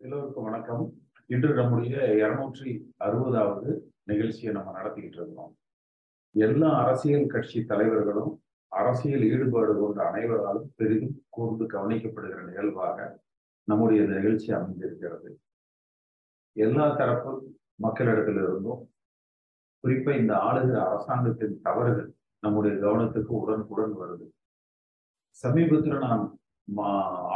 எல்லோருக்கும் வணக்கம். இன்று நம்முடைய இருநூற்றி அறுபதாவது நிகழ்ச்சியை நம்ம நடத்திக்கிட்டு இருக்கிறோம். எல்லா அரசியல் கட்சி தலைவர்களும் அரசியல் ஈடுபாடு கொண்ட அனைவராலும் பெரிதும் கூர்ந்து கவனிக்கப்படுகிற நிகழ்வாக நம்முடைய இந்த நிகழ்ச்சி அமைந்திருக்கிறது. எல்லா தரப்பு மக்களிடத்திலிருந்தும் குறிப்பா இந்த ஆளுகிற அரசாங்கத்தின் தவறுகள் நம்முடைய கவனத்துக்கு உடனுக்குடன் வருது. சமீபத்தில் நான்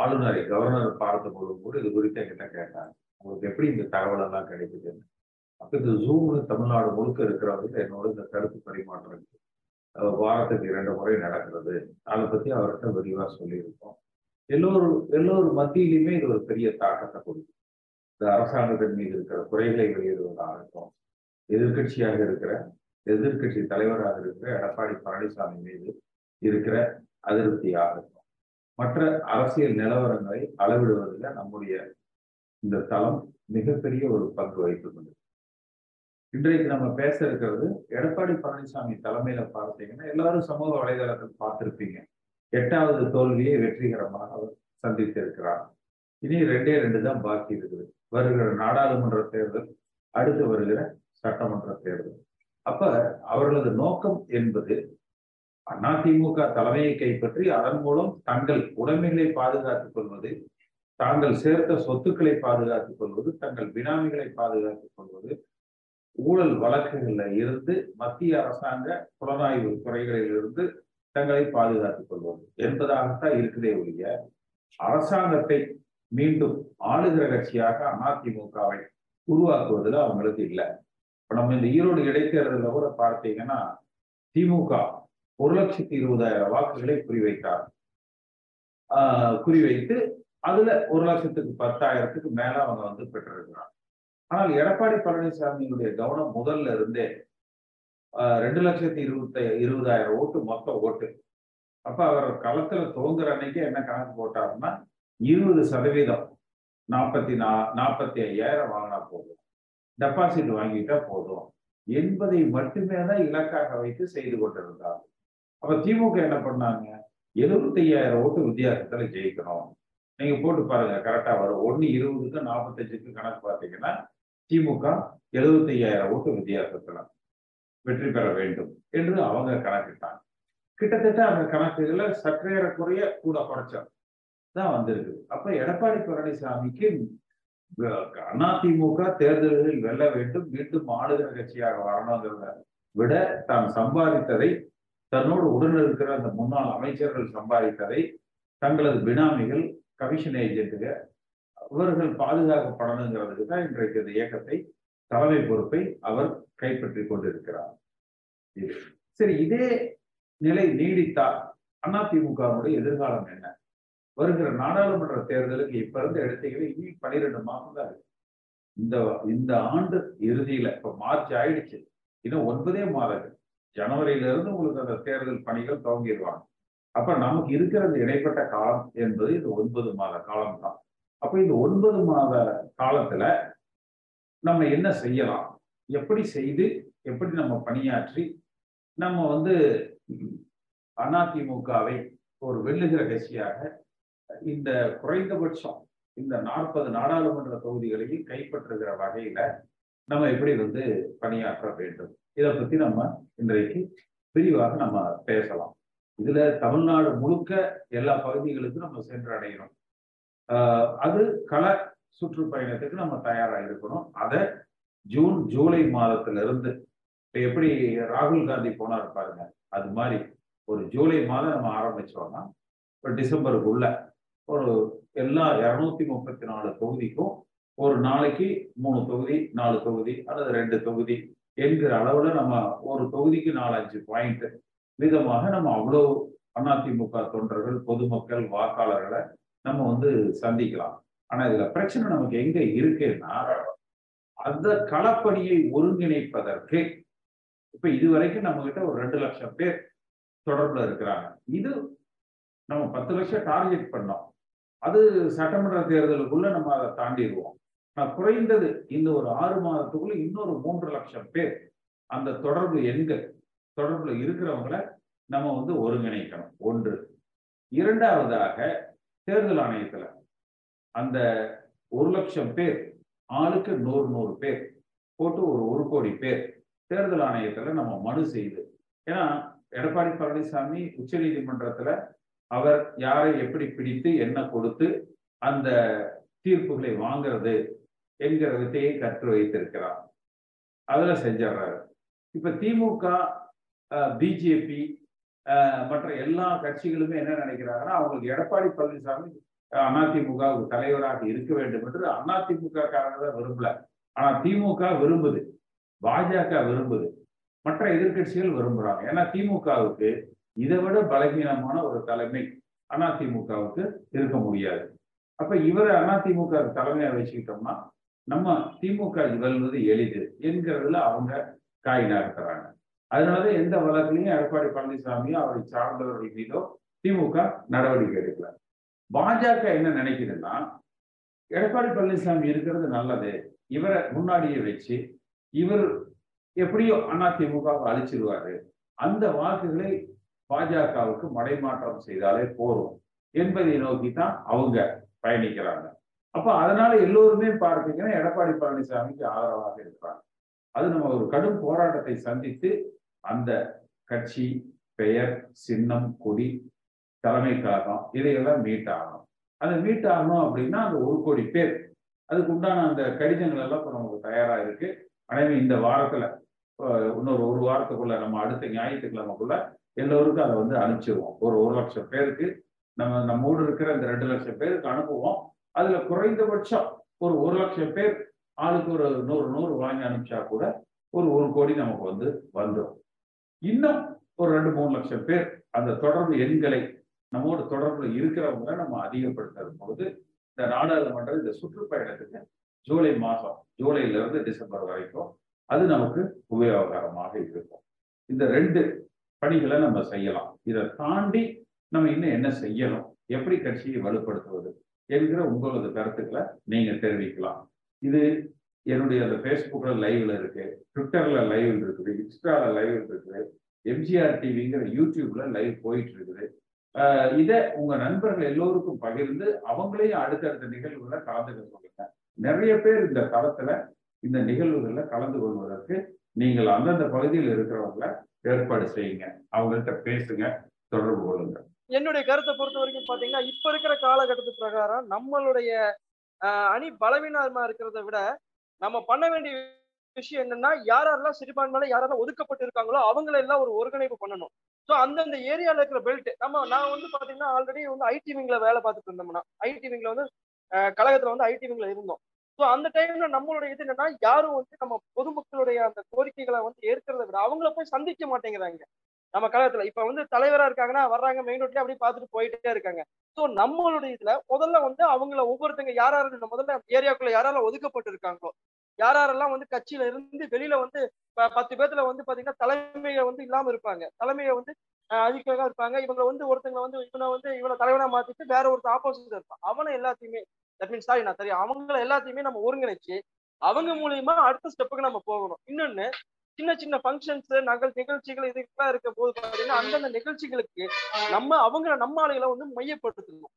ஆளுநரை கவர்னர் பார்த்த போதும் கூட இது குறித்து என்கிட்ட கேட்டாங்க. உங்களுக்கு எப்படி இந்த தகவல் எல்லாம் கிடைக்குதுன்னு அப்போ இந்த ஜூம்னு தமிழ்நாடு முழுக்க இருக்கிறவங்க என்னோட இந்த கருத்து பரிமாற்றம் வாரத்துக்கு இரண்டு முறை நடக்கிறது. அதை பத்தி அவர்கிட்ட விரிவாக சொல்லியிருக்கோம். எல்லோரும் எல்லோரும் மத்தியிலுமே இது ஒரு பெரிய தாக்கத்தை கொடுக்கும் இந்த அரசாங்கத்தின் மீது இருக்கிற குறைகளை வெளியிடுவதாகட்டும் எதிர்கட்சியாக இருக்கிற எதிர்கட்சி தலைவராக இருக்கிற எடப்பாடி பழனிசாமி மீது இருக்கிற அதிருப்தியாகட்டும் மற்ற அரசியல் நிலவரங்களை அளவிடுவதில் நம்முடைய இந்த தளம் மிகப்பெரிய ஒரு பங்கு வகித்துக் கொண்டது இன்றைக்கு நம்ம பேச இருக்கிறது எடப்பாடி பழனிசாமி தலைமையில பார்த்தீங்கன்னா எல்லாரும் சமூக வலைதளத்தில் பார்த்திருப்பீங்க. எட்டாவது தோல்வியை வெற்றிகரமாக அவர் சந்தித்திருக்கிறார். இனி ரெண்டே ரெண்டு தான் பாக்கி இருக்குது. வருகிற நாடாளுமன்ற தேர்தல் அடுத்து வருகிற சட்டமன்ற தேர்தல். அப்ப அவர்களது நோக்கம் என்பது அதிமுக தலைமையை கைப்பற்றி அதன் மூலம் தங்கள் உடைமைகளை பாதுகாத்துக் கொள்வது தாங்கள் சேர்த்த சொத்துக்களை பாதுகாத்துக் கொள்வது தங்கள் பினாமிகளை பாதுகாத்துக் கொள்வது ஊழல் வழக்குகள்ல இருந்து மத்திய அரசாங்க புலனாய்வு துறைகளில் இருந்து தங்களை பாதுகாத்துக் கொள்வது என்பதாகத்தான் இருக்குதே ஒழிய அரசாங்கத்தை மீண்டும் ஆளுகிற கட்சியாக அதிமுகவை உருவாக்குவதில் அவங்களுக்கு இல்லை. இப்ப நம்ம இந்த ஈரோடு இடைத்தேர்தலில் கூட பார்த்தீங்கன்னா திமுக ஒரு லட்சத்தி இருபதாயிரம் வாக்குகளை குறிவைத்தார் குறிவைத்து அதுல ஒரு லட்சத்துக்கு பத்தாயிரத்துக்கு மேல அவங்க வந்து பெற்றிருக்கிறாங்க. ஆனால் எடப்பாடி பழனிசாமியினுடைய கவனம் முதல்ல இருந்தே ரெண்டு லட்சத்தி இருபத்தி இருபதாயிரம் ஓட்டு மொத்த ஓட்டு. அப்ப அவர் களத்துல துவங்குற அன்னைக்கு என்ன கணக்கு போட்டாருன்னா இருபது சதவீதம் நாற்பத்தி நா நாற்பத்தி ஐயாயிரம் வாங்கினா போதும். டெபாசிட் வாங்கிட்டா போதும். என்பதை மட்டுமே தான் இலக்காக வைத்து செய்து கொண்டிருந்தார். அப்ப திமுக என்ன பண்ணாங்க? எழுபத்தி ஐயாயிரம் ஓட்டு வித்தியாசத்துல ஜெயிக்கணும். நீங்க போட்டு பாருங்க கரெக்டா வரும். ஒன்னு இருபதுக்கு நாற்பத்தஞ்சுக்கு கணக்கு பார்த்தீங்கன்னா திமுக எழுபத்தி ஐயாயிரம் ஓட்டு வித்தியாசத்துல வெற்றி பெற வேண்டும் என்று அவங்க கணக்கிட்டாங்க. கிட்டத்தட்ட அந்த கணக்குகளை சற்றேறக்குறைய கூட குறைச்சல் தான் வந்திருக்கு. அப்ப எடப்பாடி பழனிசாமிக்கு அதிமுக தேர்தல்களில் வெல்ல வேண்டும் மீண்டும் ஆளுகிற கட்சியாக வரணுங்கிறத விட தான் சம்பாதித்ததை தன்னோடு உடன் இருக்கிற அந்த முன்னாள் அமைச்சர்கள் சம்பாதித்ததை தங்களது பினாமிகள் கமிஷன் ஏஜென்ட்டுக இவர்கள் பாதுகாக்கப்படணுங்கிறதுக்கு தான் இன்றைக்கு இந்த இயக்கத்தை தலைமை பொறுப்பை அவர் கைப்பற்றி கொண்டிருக்கிறார். சரி இதே நிலை நீடித்தால் அதிமுகவுடைய எதிர்காலம் என்ன? வருகிற நாடாளுமன்ற தேர்தலுக்கு இப்ப இருந்து எடுத்தீங்கன்னா இனி பனிரெண்டு மாசம் தான் இருக்கு. இந்த இந்த ஆண்டு இறுதியில இப்ப மார்ச் ஆயிடுச்சு. இன்னும் ஒன்பதே மாதங்கள். ஜனவரியில இருந்து உங்களுக்கு அந்த தேர்தல் பணிகள் துவங்கிடுவாங்க. அப்ப நமக்கு இருக்கிறது இடைப்பட்ட காலம் என்பது இந்த ஒன்பது மாத காலம் தான். அப்ப இந்த ஒன்பது மாத காலத்துல நம்ம என்ன செய்யலாம்? எப்படி செய்து எப்படி நம்ம பணியாற்றி நம்ம வந்து அதிமுகவை ஒரு வெல்லுகிற கட்சியாக இந்த குறைந்தபட்சம் இந்த நாற்பது நாடாளுமன்ற தொகுதிகளையும் கைப்பற்றுகிற வகையில நம்ம எப்படி வந்து பணியாற்ற வேண்டும்? இதை பத்தி நம்ம இன்றைக்கு விரிவாக நம்ம பேசலாம். இதுல தமிழ்நாடு முழுக்க எல்லா பகுதிகளுக்கும் நம்ம சென்றடையணும். ஆஹ் அது கள சுற்றுப்பயணத்துக்கு நம்ம தயாரா இருக்கணும். அதை ஜூன் ஜூலை மாதத்துல இருந்து இப்ப எப்படி ராகுல் காந்தி போனார் பாருங்க. அது மாதிரி ஒரு ஜூலை மாதம் நம்ம ஆரம்பிச்சோம்னா இப்போ டிசம்பருக்குள்ள ஒரு எல்லா இரநூத்தி முப்பத்தி நாலு தொகுதிக்கும் ஒரு நாளைக்கு மூணு தொகுதி நாலு தொகுதி அல்லது ரெண்டு தொகுதி என்கிற அளவுல நம்ம ஒரு தொகுதிக்கு நாலஞ்சு பாயிண்ட் விதமாக நம்ம அவ்வளோ அதிமுக தொண்டர்கள் பொதுமக்கள் வாக்காளர்களை நம்ம வந்து சந்திக்கலாம். ஆனா இதுல பிரச்சனை நமக்கு எங்க இருக்குன்னா அந்த களப்பணியை ஒருங்கிணைப்பதற்கு இப்ப இது வரைக்கும் நம்ம கிட்ட ஒரு ரெண்டு லட்சம் பேர் தொடர்புல இருக்கிறாங்க. இது நம்ம பத்து லட்சம் டார்கெட் பண்ணோம். அது சட்டமன்ற தேர்தலுக்குள்ள நம்ம அதை தாண்டிடுவோம். குறைந்தது இந்த ஒரு ஆறு மாதத்துக்குள்ள இன்னொரு மூன்று லட்சம் பேர் அந்த தொடர்பு எண்கள் தொடர்புல இருக்கிறவங்கள நம்ம வந்து ஒருங்கிணைக்கணும். ஒன்று. இரண்டாவதாக தேர்தல் ஆணையத்துல அந்த ஒரு லட்சம் பேர் ஆளுக்கு நூறு நூறு பேர் போட்டு ஒரு ஒரு கோடி பேர் தேர்தல் ஆணையத்துல நம்ம மனு செய்து ஏன்னா எடப்பாடி பழனிசாமி உச்ச நீதிமன்றத்துல அவர் யாரை எப்படி பிடித்து என்ன கொடுத்து அந்த தீர்ப்புகளை வாங்குறது என்கிற வித்தையை கற்று வைத்திருக்கிறார். அதுல செஞ்சிடறாரு. இப்ப திமுக பிஜேபி மற்ற எல்லா கட்சிகளுமே என்ன நினைக்கிறாங்கன்னா அவங்களுக்கு எடப்பாடி பழனிசாமி அதிமுக தலைவராக இருக்க வேண்டும் என்று அதிமுக காரங்க தான் விரும்பல. ஆனா திமுக விரும்புது. பாஜக விரும்புது. மற்ற எதிர்கட்சிகள் விரும்புறாங்க. ஏன்னா திமுகவுக்கு இதை விட பலகீனமான ஒரு தலைமை அதிமுகவுக்கு இருக்க முடியாது. அப்ப இவரை அதிமுக தலைமையை வச்சுக்கிட்டோம்னா நம்ம திமுக வெல்வது எளிது என்கிறதுல அவங்க காய் இருக்கிறாங்க அதனாலதான் எந்த வழக்கிலையும் எடப்பாடி பழனிசாமியோ அவரை சார்ந்தவர்கள் மீதோ திமுக நடவடிக்கை எடுக்கல. பாஜக என்ன நினைக்குதுன்னா எடப்பாடி பழனிசாமி இருக்கிறது நல்லது. இவரை முன்னாடியே வச்சு இவர் எப்படியோ அதிமுகவை அழிச்சிருவாரு. அந்த வாக்குகளை பாஜகவுக்கு மடைமாற்றம் செய்தாலே போரும் என்பதை நோக்கி தான் அவங்க பயணிக்கிறாங்க. அப்ப அதனால எல்லோருமே பார்த்தீங்கன்னா எடப்பாடி பழனிசாமிக்கு ஆதரவாக இருக்கிறாங்க அது நம்ம ஒரு கடும் போராட்டத்தை சந்தித்து அந்த கட்சி பெயர் சின்னம் கொடி தலைமை காரணம் இதையெல்லாம் மீட் ஆகணும் அதை மீட் ஆகணும் அப்படின்னா அந்த ஒரு கோடி பேர். அதுக்கு உண்டான அந்த கடிதங்கள் எல்லாம் இப்போ நமக்கு தயாரா இருக்கு. எனவே இந்த வாரத்துல இன்னொரு ஒரு வாரத்துக்குள்ள நம்ம அடுத்த ஞாயிற்றுக்கிழமைக்குள்ள எல்லோருக்கும் அதை வந்து அனுப்பிச்சிருவோம். ஒரு ஒரு லட்சம் பேருக்கு நம்ம நம்மோடு இருக்கிற அந்த ரெண்டு லட்சம் பேருக்கு அனுப்புவோம். அதுல குறைந்தபட்சம் ஒரு ஒரு லட்சம் பேர் ஆளுக்கு ஒரு நூறு நூறு வாங்கி அனுப்பிச்சா கூட ஒரு ஒரு கோடி நமக்கு வந்து வந்துடும். இன்னும் ஒரு ரெண்டு மூணு லட்சம் பேர் அந்த தொடர்பு எண்களை நம்மோட தொடர்புல இருக்கிறவங்க நம்ம அதிகப்படுத்துறது பொழுது இந்த நாடாளுமன்றம் இந்த சுற்றுப்பயணத்துக்கு ஜூலை மாதம் ஜூலைல இருந்து டிசம்பர் வரைக்கும் அது நமக்கு உபயோகரமாக இருக்கும். இந்த ரெண்டு பணிகளை நம்ம செய்யலாம். இதை தாண்டி நம்ம இன்னும் என்ன செய்யணும்? எப்படி கட்சியை வலுப்படுத்துவது? என்கிற உங்களது கருத்துக்களை நீங்க தெரிவிக்கலாம். இது என்னுடைய அந்த ஃபேஸ்புக்ல லைவ்ல இருக்கு ட்விட்டர்ல லைவ் இருக்குது இன்ஸ்டால லைவ் இருக்குது எம்ஜிஆர் டிவிங்கிற யூடியூப்ல லைவ் போயிட்டு இருக்குது இதை உங்க நண்பர்கள் எல்லோருக்கும் பகிர்ந்து அவங்களையும் அடுத்தடுத்த நிகழ்வுகளை கலந்துக்க சொல்லுங்க. நிறைய பேர் இந்த தளத்துல இந்த நிகழ்வுகளில் கலந்து கொள்வதற்கு நீங்கள் அந்தந்த பகுதியில் இருக்கிறவங்கள ஏற்பாடு செய்யுங்க. அவங்கள்ட்ட பேசுங்க தொடர்பு கொள்ளுங்கள் என்னுடைய கருத்தை பொறுத்த வரைக்கும் பாத்தீங்கன்னா இப்ப இருக்கிற காலகட்டத்து பிரகாரம் நம்மளுடைய அணி பலவீனமா இருக்கிறத விட நம்ம பண்ண வேண்டிய விஷயம் என்னன்னா யாரெல்லாம் சிறுபான்மையில யாரெல்லாம் ஒதுக்கப்பட்டு இருக்காங்களோ அவங்கள எல்லாம் ஒரு ஒருங்கிணைப்பு பண்ணணும். ஸோ அந்தந்த ஏரியால இருக்கிற பெல்ட் நம்ம நான் வந்து பாத்தீங்கன்னா ஆல்ரெடி வந்து ஐடி விங்ல வேலை பார்த்துட்டு இருந்தோம்னா ஐடி விங்ல வந்து கழகத்துல வந்து ஐடி விங்ல இருந்தோம். ஸோ அந்த டைம்ல நம்மளுடைய இது என்னன்னா யாரும் வந்து நம்ம பொதுமக்களுடைய அந்த கோரிக்கைகளை வந்து ஏற்கிறத விட அவங்கள போய் சந்திக்க மாட்டேங்கிறாங்க. நம்ம கழகத்துல. இப்ப வந்து தலைவரா இருக்காங்கன்னா வர்றாங்க மெயின் ரோட்ல அப்படியே பார்த்துட்டு போயிட்டே இருக்காங்க. ஸோ நம்மளுடைய இதுல முதல்ல வந்து அவங்கள ஒவ்வொருத்தங்க யார் யாரு முதல்ல ஏரியாக்குள்ள யாரெல்லாம் ஒதுக்கப்பட்டு இருக்காங்களோ யார் யாரெல்லாம் வந்து கட்சியில இருந்து வெளியில வந்து பத்து பேர்த்துல வந்து பாத்தீங்கன்னா தலைமையை வந்து இல்லாம இருப்பாங்க. தலைமையை வந்து அதிகமாக இருப்பாங்க. இவங்க வந்து ஒருத்தங்க வந்து இவனை வந்து இவனை தலைவனா மாத்திட்டு வேற ஒருத்தர் ஆப்போசிட் இருப்பான். அவனை எல்லாத்தையுமே தட் மீன்ஸ் சாரி நான் தெரியும். அவங்கள எல்லாத்தையுமே நம்ம ஒருங்கிணைச்சு அவங்க மூலியமா அடுத்த ஸ்டெப்புக்கு நம்ம போகணும். இன்னொன்னு சின்ன சின்ன ஃபங்க்ஷன்ஸ் நகல் நிகழ்ச்சிகள் இதுக்கெல்லாம் இருக்க போது பாத்தீங்கன்னா அந்தந்த நிகழ்ச்சிகளுக்கு நம்ம அவங்கள நம்ம ஆளுகளை வந்து மையப்படுத்தணும்.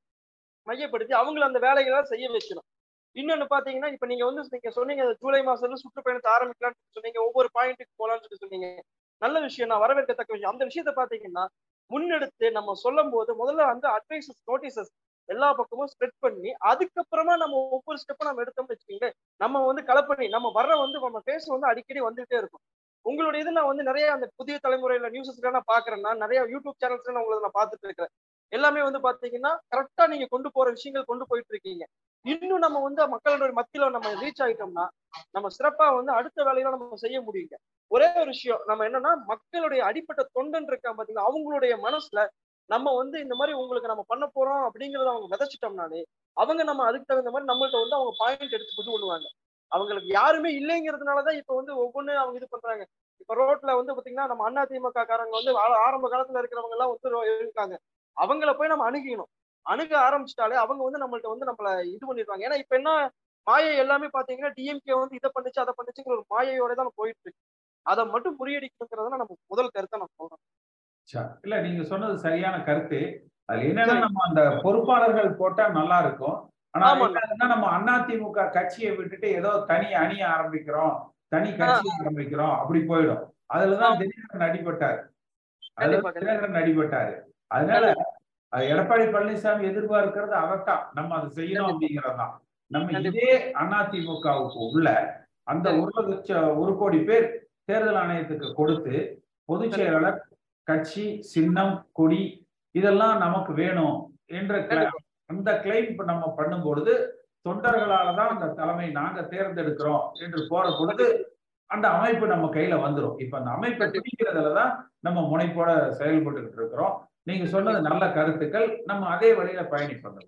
மையப்படுத்தி அவங்கள அந்த வேலைகளை செய்ய வைக்கணும். இன்னொன்னு பாத்தீங்கன்னா இப்ப நீங்க வந்து நீங்க சொன்னீங்க ஜூலை மாசத்துல சுற்றுப்பயணத்தை ஆரம்பிக்கலாம்னு சொன்னீங்க ஒவ்வொரு பாயிண்ட்டுக்கு போலாம்னு சொல்லி சொன்னீங்க. நல்ல விஷயம் நான் வரவேற்கத்தக்க விஷயம். அந்த விஷயத்த பாத்தீங்கன்னா முன்னெடுத்து நம்ம சொல்லும் போது முதல்ல வந்து அட்வைசஸ் நோட்டீசஸ் எல்லா பக்கமும் ஸ்ப்ரெட் பண்ணி அதுக்கப்புறமா நம்ம ஒவ்வொரு ஸ்டெப்பும் நம்ம எடுத்தோம்னு வச்சுக்கோங்க நம்ம வந்து கலப்பணி நம்ம வர்ற வந்து நம்ம பேச வந்து அடிக்கடி வந்துகிட்டே இருக்கும். உங்களுடைய இது நான் வந்து நிறைய அந்த புதிய தலைமுறையில நியூஸஸ்ல நான் பாக்குறேன்னா நிறைய யூடியூப் சேனல்ஸ்ல நான் உங்களை நான் பார்த்துட்டு இருக்கிறேன். எல்லாமே வந்து பாத்தீங்கன்னா கரெக்டா நீங்க கொண்டு போற விஷயங்கள் கொண்டு போயிட்டு இருக்கீங்க. இன்னும் நம்ம வந்து மக்களுடைய மத்தியில நம்ம ரீச் ஆயிட்டோம்னா நம்ம சிறப்பா வந்து அடுத்த வேலையில நம்ம செய்ய முடியுங்க. ஒரே ஒரு விஷயம் நம்ம என்னன்னா மக்களுடைய அடிப்பட்ட தொண்டன் இருக்கா பாத்தீங்கன்னா அவங்களுடைய மனசுல நம்ம வந்து இந்த மாதிரி உங்களுக்கு நம்ம பண்ண போறோம் அப்படிங்கறத அவங்க விதைச்சிட்டோம்னாலே அவங்க நம்ம அதுக்கு தகுந்த மாதிரி நம்மள்ட்ட வந்து அவங்க பாயிண்ட் எடுத்து கொண்டு பண்ணுவாங்க அவங்களுக்கு யாருமே இல்லைங்கிறதுனாலதான் இப்ப வந்து ஒவ்வொன்னு அவங்க இது பண்றாங்க. இப்ப ரோட்ல வந்து பாத்தீங்கன்னா நம்ம அண்ணா திமுக காரங்க வந்து ஆரம்ப காலத்துல இருக்கிறவங்க எல்லாம் வந்து இருக்காங்க. அவங்கள போய் நம்ம அணுகிக்கணும் அணுக ஆரம்பிச்சிட்டாலே அவங்க வந்து நம்மள்ட்ட வந்து நம்மள இது பண்ணிடுவாங்க. ஏன்னா இப்ப என்ன மாயை எல்லாமே பாத்தீங்கன்னா டிஎம்கே வந்து இதை பண்ணுச்சு அதை பண்ணுச்சுங்கிற ஒரு மாயையோட தான் போயிட்டு இருக்கு. அதை மட்டும் முறியடிக்கணுங்கிறத நம்ம முதல் கருத்தை நான் சொல்றேன் இல்ல நீங்க சொன்னது சரியான கருத்து. அது என்னன்னா நம்ம அந்த பொறுப்பாளர்கள் போட்டா நல்லா இருக்கும்? ஆனா நம்ம அதிமுக கட்சியை விட்டுட்டு ஏதோ தனி அணி ஆரம்பிக்கிறோம் தனி கட்சி ஆரம்பிக்கிறோம் அப்படி போயிடும். அதுலதான் தினகரன் அடிபட்டாரு அதுல தினகரன் அடிபட்டாரு அதனால அது எடப்பாடி பழனிசாமி எதிர்பார்க்கிறது அதைத்தான். நம்ம அதை செய்யணும் அப்படிங்கறதுதான். நம்ம. இதே அதிமுகவுக்கு உள்ள அந்த ஒரு லட்சம் ஒரு கோடி பேர் தேர்தல் ஆணையத்துக்கு கொடுத்து பொதுச் செயலாளர் கட்சி சின்னம் கொடி இதெல்லாம் நமக்கு வேணும் என்ற. அந்த கிளைம் நம்ம பண்ணும் பொழுது தொண்டர்களால தான் அந்த தலைமை நாங்க தேர்ந்தெடுக்கிறோம் என்று போற பொழுது அந்த அமைப்பு நம்ம கையில வந்துரும். இப்ப அந்த அமைப்பை பிடிக்கிறதுல தான் நம்ம முனைப்போட செயல்பட்டுக்கிட்டு இருக்கிறோம். நீங்க சொன்னது நல்ல கருத்துக்கள். நம்ம அதே வழியில பயணிப்போம்.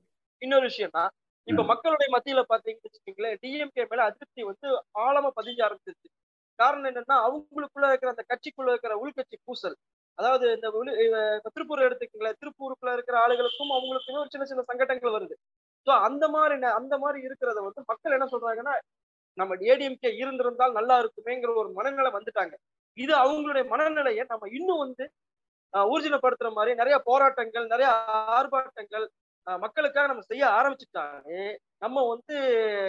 இன்னொரு விஷயம்னா இப்ப மக்களுடைய மத்தியில பாத்தீங்கன்னு வச்சுக்கீங்களேன் டிஎம்கே மேல அதிருப்தி வந்து ஆழமா பதிஞ்ச ஆரம்பிச்சிருச்சு காரணம் என்னன்னா அவங்களுக்குள்ள இருக்கிற அந்த கட்சிக்குள்ள இருக்கிற உள்கட்சி பூசல். அதாவது இந்த திருப்பூர் எடுத்துக்கீங்களேன். திருப்பூருக்குள்ள இருக்கிற ஆளுகளுக்கும் அவங்களுக்குமே ஒரு சின்ன சின்ன சங்கடங்கள் வருது. சோ அந்த மாதிரி ந- அந்த மாதிரி இருக்கிறத வந்து மக்கள் என்ன சொல்றாங்கன்னா நம்ம ஏடிஎம்கே இருந்திருந்தால் நல்லா இருக்குமேங்கிற ஒரு மனநிலை வந்துட்டாங்க. இது அவங்களுடைய மனநிலையை நம்ம இன்னும் வந்து ஊர்ஜினப்படுத்துற மாதிரி நிறைய போராட்டங்கள் நிறைய ஆர்ப்பாட்டங்கள் ஆஹ், மக்களுக்காக நம்ம செய்ய ஆரம்பிச்சுட்டாலே நம்ம வந்து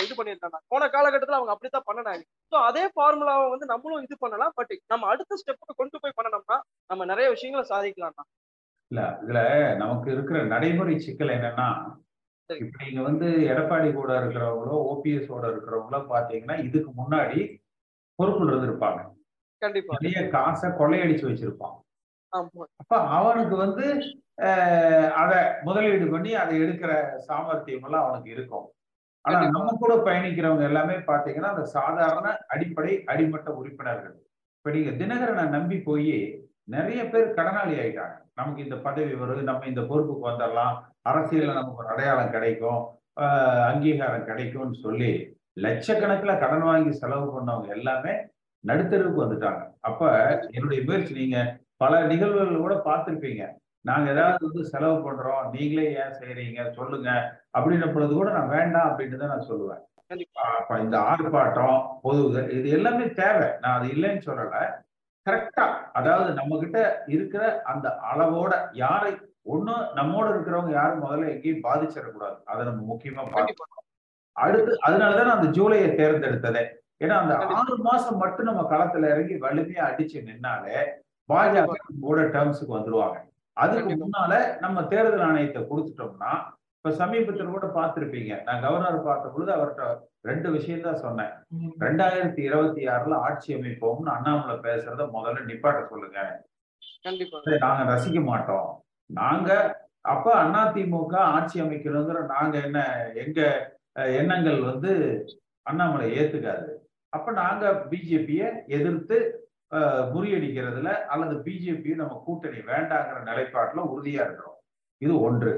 இது பண்ணிருக்காங்க போன காலகட்டத்துல அவங்க அப்படித்தான் பண்ணினாங்க. ஸோ அதே ஃபார்முலாவை வந்து நம்மளும் இது பண்ணலாம். பட் நம்ம அடுத்த ஸ்டெப்புக்கு கொண்டு போய் பண்ணணும்னா நம்ம நிறைய விஷயங்களை சாதிக்கலாம் இல்ல இதுல நமக்கு இருக்கிற நடைமுறை சிக்கல் என்னன்னா. இப்ப நீங்க வந்து எடப்பாடி கூட இருக்கிறவங்களோ ஓபிஎஸ் ஓட இருக்கிறவங்களோ பாத்தீங்கன்னா இதுக்கு முன்னாடி பொறுப்புல இருந்திருப்பாங்க. கண்டிப்பா. நிறைய காசை கொள்ளையடிச்சு வச்சிருப்பான் அப்ப அவனுக்கு வந்து அத முதலீடு பண்ணி அதை எடுக்கிற சாமர்த்தியம் எல்லாம் அவனுக்கு இருக்கும். ஆனா. நம்ம கூட பயணிக்கிறவங்க எல்லாமே பாத்தீங்கன்னா அந்த சாதாரண அடிப்படை அடிமட்ட உறுப்பினர்கள். இப்ப நீங்க தினகரனை நம்பி போய் நிறைய பேர் கடனாளி ஆயிட்டாங்க. நமக்கு இந்த பதவி வரும் நம்ம இந்த பொறுப்புக்கு வந்துடலாம். அரசியல்ல நமக்கு ஒரு அடையாளம் கிடைக்கும். அங்கீகாரம் கிடைக்கும்னு சொல்லி லட்சக்கணக்குல கடன் வாங்கி செலவு பண்ணவங்க எல்லாமே நடுத்தருவுக்கு வந்துட்டாங்க. அப்ப என்னுடைய முயற்சி நீங்க பல நிகழ்வுகள் கூட பார்த்திருப்பீங்க. நாங்க ஏதாவது வந்து செலவு பண்றோம் நீங்களே ஏன் செய்றீங்க சொல்லுங்க. அப்படின்ற பொழுது கூட நான் வேண்டாம் அப்படின்னு தான் நான் சொல்லுவேன். இந்த ஆர்ப்பாட்டம் பொது இது எல்லாமே தேவை. நான் அது இல்லைன்னு சொல்லல. கரெக்டா அதாவது நம்ம கிட்ட இருக்கிற அந்த அளவோட யாரை ஒண்ணு நம்மோட இருக்கிறவங்க யாரும் முதல்ல எங்கேயும் பாதிச்சிடக்கூடாது. அதை நம்ம முக்கியமா பார்க்கணும். அடுத்து அதனாலதான் நான் அந்த ஜூலையை தேர்ந்தெடுத்ததே. ஏன்னா அந்த ஆறு மாசம் மட்டும் நம்ம களத்துல இறங்கி வலிமையா அடிச்சு நின்னாலே பாஜக கூட டேர்ம்ஸுக்கு வந்துருவாங்க. அதுக்கு. முன்னால நம்ம தேர்தல் ஆணையத்தை கொடுத்துட்டோம்னா இப்ப சமீபத்தில் கூட பார்த்திருப்பீங்க. நான் கவர்னர் பார்த்த பொழுது அவர்கிட்ட ரெண்டு விஷயம் தான் சொன்னேன். ரெண்டாயிரத்தி இருபத்தி ஆறுல ஆட்சி அமைப்போம்னு அண்ணாமலை பேசுறத முதல்ல நிப்பாட்ட சொல்லுங்க. நாங்க ரசிக்க மாட்டோம். நாங்க அப்ப அதிமுக ஆட்சி அமைக்கணுங்கிற நாங்க என்ன எங்க எண்ணங்கள் வந்து அண்ணாமலை ஏத்துக்காது. அப்ப நாங்க பிஜேபியை எதிர்த்து முறியடிக்கிறதுல அல்லது பிஜேபி நம்ம கூட்டணி வேண்டாங்கிற நிலைப்பாட்டில் உறுதியா இருக்கிறோம். இது ஒன்று.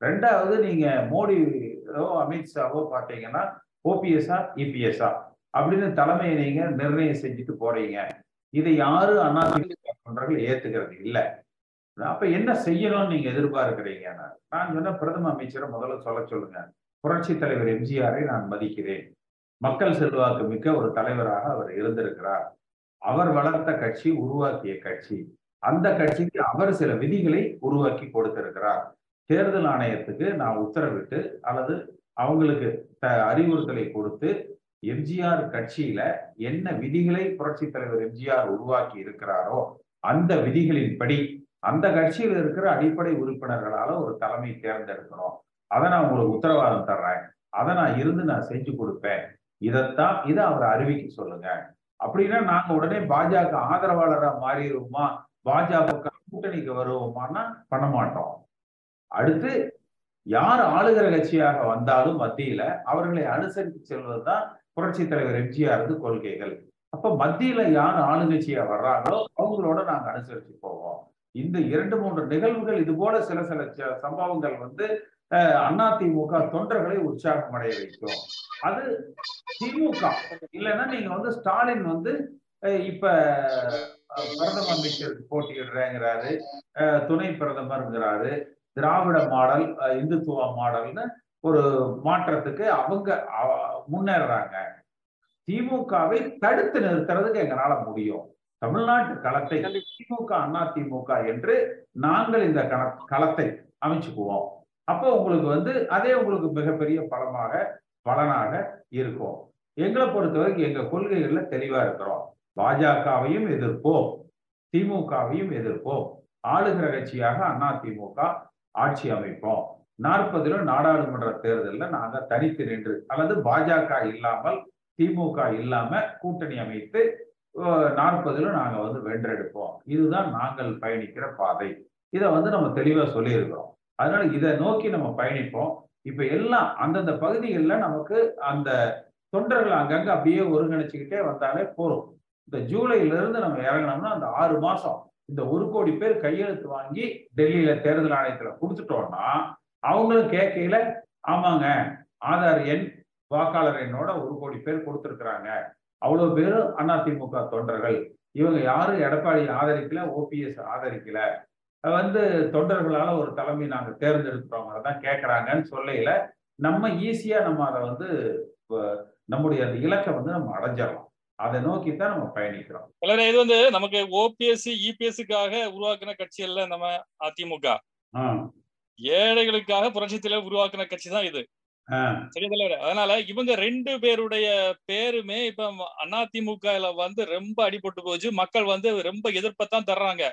ரெண்டாவது நீங்க மோடியோ அமித்ஷாவோ பார்த்தீங்கன்னா ஓபிஎஸ்ஆ இபிஎஸ்ஆ அப்படின்னு தலைமையை நீங்க நிர்ணயம் செஞ்சுட்டு போறீங்க. இதை யாரும் அண்ணா ஏத்துக்கிறது இல்லை. அப்ப என்ன செய்யணும்னு நீங்க எதிர்பார்க்கிறீங்க? நான் சொன்ன பிரதம அமைச்சரை முதல்ல சொல்ல சொல்லுங்க. புரட்சி தலைவர் எம்ஜிஆரை நான் மதிக்கிறேன். மக்கள் செல்வாக்கு மிக்க ஒரு தலைவராக அவர் இருந்திருக்கிறார். அவர் வளர்த்த கட்சி உருவாக்கிய கட்சி. அந்த கட்சிக்கு அவர் சில விதிகளை உருவாக்கி கொடுத்திருக்கிறார். தேர்தல் ஆணையத்துக்கு நான் உத்தரவிட்டு அல்லது அவங்களுக்கு த அறிவுறுத்தலை கொடுத்து எம்ஜிஆர் கட்சியில என்ன விதிகளை புரட்சி தலைவர் எம்ஜிஆர் உருவாக்கி இருக்கிறாரோ அந்த விதிகளின்படி அந்த கட்சியில் இருக்கிற அடிப்படை உறுப்பினர்களால ஒரு தலைமை தேர்ந்தெடுக்கணும். அதை நான் உங்களுக்கு உத்தரவாதம் தர்றேன். அதை நான் இருந்து நான் செஞ்சு கொடுப்பேன். இதைத்தான் இதை அவரை அறிவிக்க சொல்லுங்க. அப்படின்னா நாங்க உடனே பாஜக ஆதரவாளரா மாறிடுவோமா? பாஜக கூட்டணிக்கு வருவோமான்னா பண்ண மாட்டோம். அடுத்து யார் ஆளுகிற கட்சியாக வந்தாலும் மத்தியில அவர்களை அனுசரித்து செல்வதுதான் புரட்சி தலைவர் எம்ஜிஆரது கொள்கைகள். அப்ப மத்தியில யார் ஆளுங்கட்சியா வர்றாங்களோ அவங்களோட நாங்க அனுசரிச்சு போவோம். இந்த இரண்டு மூன்று நிகழ்வுகள் இது போல சில சில சம்பவங்கள் வந்து அதிமுக தொண்டர்களை உற்சாகம் அடைய வைக்கும் அது திமுக இல்லைன்னா நீங்க வந்து ஸ்டாலின் வந்து இப்ப பிரதம அமைச்சருக்கு போட்டியிடுறேங்கிறாரு. துணை பிரதமர்ங்கிறாரு. திராவிட மாடல் இந்துத்துவ மாடல்னு ஒரு மாற்றத்துக்கு அவங்க முன்னேறுறாங்க திமுகவை தடுத்து நிறுத்துறதுக்கு எங்களால முடியும். தமிழ்நாட்டு களத்தை திமுக அண்ணா திமுக என்று நாங்கள் இந்த கள- களத்தை அமைச்சுக்குவோம். அப்போ உங்களுக்கு வந்து அதே உங்களுக்கு மிகப்பெரிய பலமாக பலனாக இருக்கும். எங்களை பொறுத்த வரைக்கும் எங்க கொள்கைகள்ல தெளிவா இருக்கிறோம். பாஜகவையும் எதிர்ப்போம். திமுகவையும் எதிர்ப்போம். ஆளுகிற கட்சியாக அண்ணா திமுக ஆட்சி அமைப்போம். நாற்பதுல நாடாளுமன்ற தேர்தலில் நாங்க தனித்து நின்று அல்லது பாஜக இல்லாமல் திமுக இல்லாம கூட்டணி அமைத்து நாற்பதுல நாங்க வந்து வென்றெடுப்போம். இதுதான் நாங்கள் பயணிக்கிற பாதை. இதை வந்து நம்ம தெளிவா சொல்லியிருக்கிறோம். அதனால இதை நோக்கி நம்ம பயணிப்போம். இப்ப எல்லாம் அந்தந்த பகுதிகளில் நமக்கு அந்த தொண்டர்கள் அங்கங்க அப்படியே ஒருங்கிணைச்சுக்கிட்டே வந்தாலே போதும். இந்த ஜூலைல இருந்து நம்ம இறங்கினோம்னா அந்த ஆறு மாசம் இந்த ஒரு கோடி பேர் கையெழுத்து வாங்கி டெல்லியில தேர்தல் ஆணையத்துல கொடுத்துட்டோம்னா அவங்களும் கேட்கையில ஆமாங்க ஆதார் எண் வாக்காளர் எண்ணோட ஒரு கோடி பேர் கொடுத்துருக்குறாங்க. அவ்வளவு பேரும் அதிமுக தொண்டர்கள். இவங்க யாரும் எடப்பாடி ஆதரிக்கல ஓபிஎஸ் ஆதரிக்கல. வந்து தொண்டர்களால ஒரு தலைமை நாங்க தேர்ந்தெடுக்கிறவங்க தான் கேட்கறாங்கன்னு சொல்லையில நம்ம ஈஸியா நம்ம அதை வந்து நம்முடைய அந்த இலக்கை வந்து நம்ம அடைஞ்சிடலாம். அதை நோக்கி தான் நம்ம பயணிக்கிறோம். இது வந்து நமக்கு ஓபிஎஸ்சி இபிஎஸ்சிக்காக உருவாக்குன கட்சி அல்ல நம்ம அதிமுக. ஏழைகளுக்காக புரட்சி தலைவர் உருவாக்குன கட்சி தான் இது. அதனால இவங்க ரெண்டு பேருடைய பேருமே இப்ப அதிமுகல வந்து ரொம்ப அடிபட்டு போச்சு. மக்கள் வந்து ரொம்ப எதிர்ப்பத்தான் தர்றாங்க.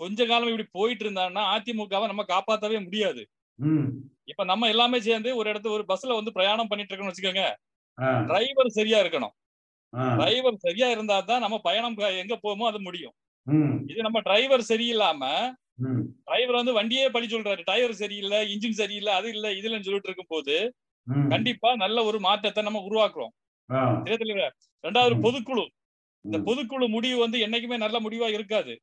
கொஞ்ச காலம் இப்படி போயிட்டு இருந்தாங்கன்னா அதிமுகவை நம்ம காப்பாத்தவே முடியாது. இப்ப நம்ம எல்லாமே சேர்ந்து ஒரு இடத்துல ஒரு பஸ்ல வந்து பிரயாணம் பண்ணிட்டு இருக்கோம்னு வச்சுக்கோங்க. டிரைவர் சரியா இருக்கணும். டிரைவர் சரியா இருந்தா தான் நம்ம பயணம் எங்க போவோமோ அது முடியும். இது நம்ம டிரைவர் சரியில்லாம டிரைவர் வந்து வண்டியே பழி சொல்றாரு. டயர் சரியில்லை இன்ஜின் சரியில்லை அது இல்ல இதுலன்னு சொல்லிட்டு இருக்கும் போது கண்டிப்பா நல்ல ஒரு மாற்றத்தை நம்ம உருவாக்குறோம். ரெண்டாவது பொதுக்குழு. இந்த பொதுக்குழு முடிவு வந்து என்னைக்குமே நல்ல முடிவா இருக்காது.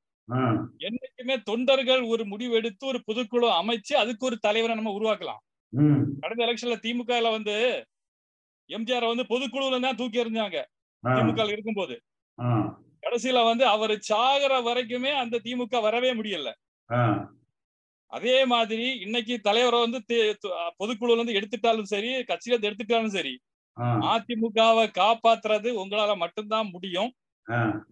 என்னைக்குமே தொண்டர்கள் ஒரு முடிவு எடுத்து ஒரு பொதுக்குழு அமைச்சு அதுக்கு ஒரு தலைவரை நம்ம உருவாக்கலாம். கடந்த எலெக்ஷன்ல திமுக வந்து எம்ஜிஆர் வந்து பொதுக்குழுல தான் தூக்கி எறிஞ்சாங்க. திமுக இருக்கும்போது. கடைசியில வந்து அவர் சாகிற வரைக்குமே அந்த திமுக வரவே முடியல. அதே மாதிரி இன்னைக்கு தலைவரை வந்து பொதுக்குழுல இருந்து எடுத்துட்டாலும் சரி கட்சியில இருந்து எடுத்துட்டாலும் சரி அதிமுகவை காப்பாத்துறது உங்களால மட்டும்தான் முடியும்.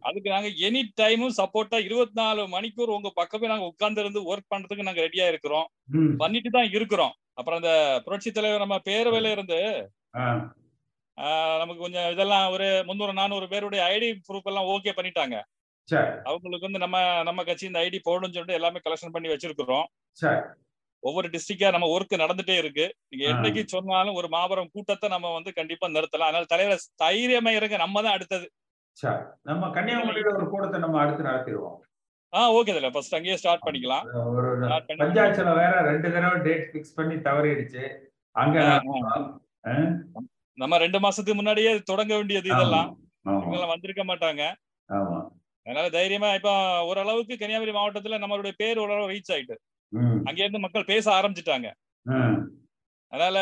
அதுக்கு நாங்க எனி டைமும் சப்போர்ட்டா இருபத்தி நாலு மணிக்கூர் உங்க பக்கமே நாங்க உட்கார்ந்து இருந்து ஒர்க் பண்றதுக்கு நாங்க ரெடியா இருக்கிறோம். பண்ணிட்டு தான் இருக்கிறோம். அப்புறம் அந்த புரட்சி தலைவர் நம்ம பேரவையில இருந்து நமக்கு கொஞ்சம் இதெல்லாம் ஒரு முந்நூறு நானூறு பேருடைய ஐடி ப்ரூஃப் எல்லாம் ஓகே பண்ணிட்டாங்க. அவங்களுக்கு வந்து நம்ம நம்ம கட்சி இந்த ஐடி போடணும்னு சொல்லிட்டு எல்லாமே கலெக்ஷன் பண்ணி வச்சிருக்கிறோம். ஒவ்வொரு டிஸ்ட்ரிக்டா நம்ம ஒர்க் நடந்துட்டே இருக்கு. நீங்க என்னைக்கு சொன்னாலும் ஒரு மாபெரும் கூட்டத்தை நம்ம வந்து கண்டிப்பா நிறுத்தலாம். அதனால தலைவர் தைரியமா இருங்க. நம்ம தான் அடுத்தது. நம்ம கன்னியாகுமரியில ஒரு கூட்டத்தை நம்ம அடுத்து நடத்திடுவோம். ஆ ஓகே இதுல ஃபர்ஸ்ட் அங்கேயே ஸ்டார்ட் பண்ணிக்கலாம். பஞ்சாயத்துல வேற ரெண்டு தடவை டேட் பிக்ஸ் பண்ணி தவறிடுச்சு. அங்க நம்ம ரெண்டு மாசத்துக்கு முன்னாடியே தொடங்க வேண்டியது இதெல்லாம். இவங்கெல்லாம் வந்திருக்க மாட்டாங்க. அதனால தைரியமா இப்ப ஓரளவுக்கு கன்னியாகுமரி மாவட்டத்துல நம்மளுடைய பேர் ஓரளவு ரீச் ஆயிட்டு. அங்க இருந்து மக்கள் பேச ஆரம்பிச்சுட்டாங்க. அதனால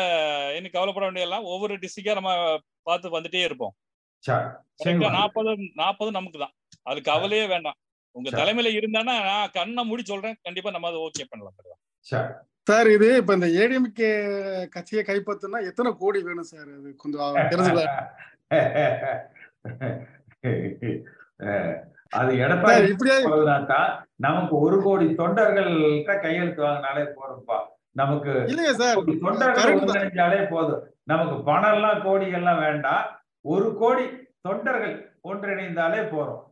இன்னும் கவலைப்பட வேண்டியதெல்லாம் ஒவ்வொரு டிஸ்ட்ரிக்டா நம்ம பார்த்து வந்துட்டே இருப்போம். நாற்பது நாற்பது நமக்கு தான் அது கவலையே வேண்டாம். உங்க தலைமையில இருந்தானா நான் கண்ணை மூடி சொல்றேன். கண்டிப்பா நம்ம அதை ஓகே பண்ணலாம் சார். இது இப்ப இந்த ஏடிஎம்கே கட்சியை கைப்பற்றினா எத்தனை கோடி வேணும் சார்? அது கொஞ்சம் அது எடப்பாடி இப்படியா நமக்கு ஒரு கோடி தொண்டர்கள்ட்ட கையெழுத்து வாங்கினாலே போதும்பா. நமக்கு இல்லையா சார். தொண்டர்கள் போதும். நமக்கு பணம் எல்லாம் கோடி எல்லாம் வேண்டாம். ஒரு கோடி தொண்டர்கள் ஒன்றிணைந்தாலே போறோம்.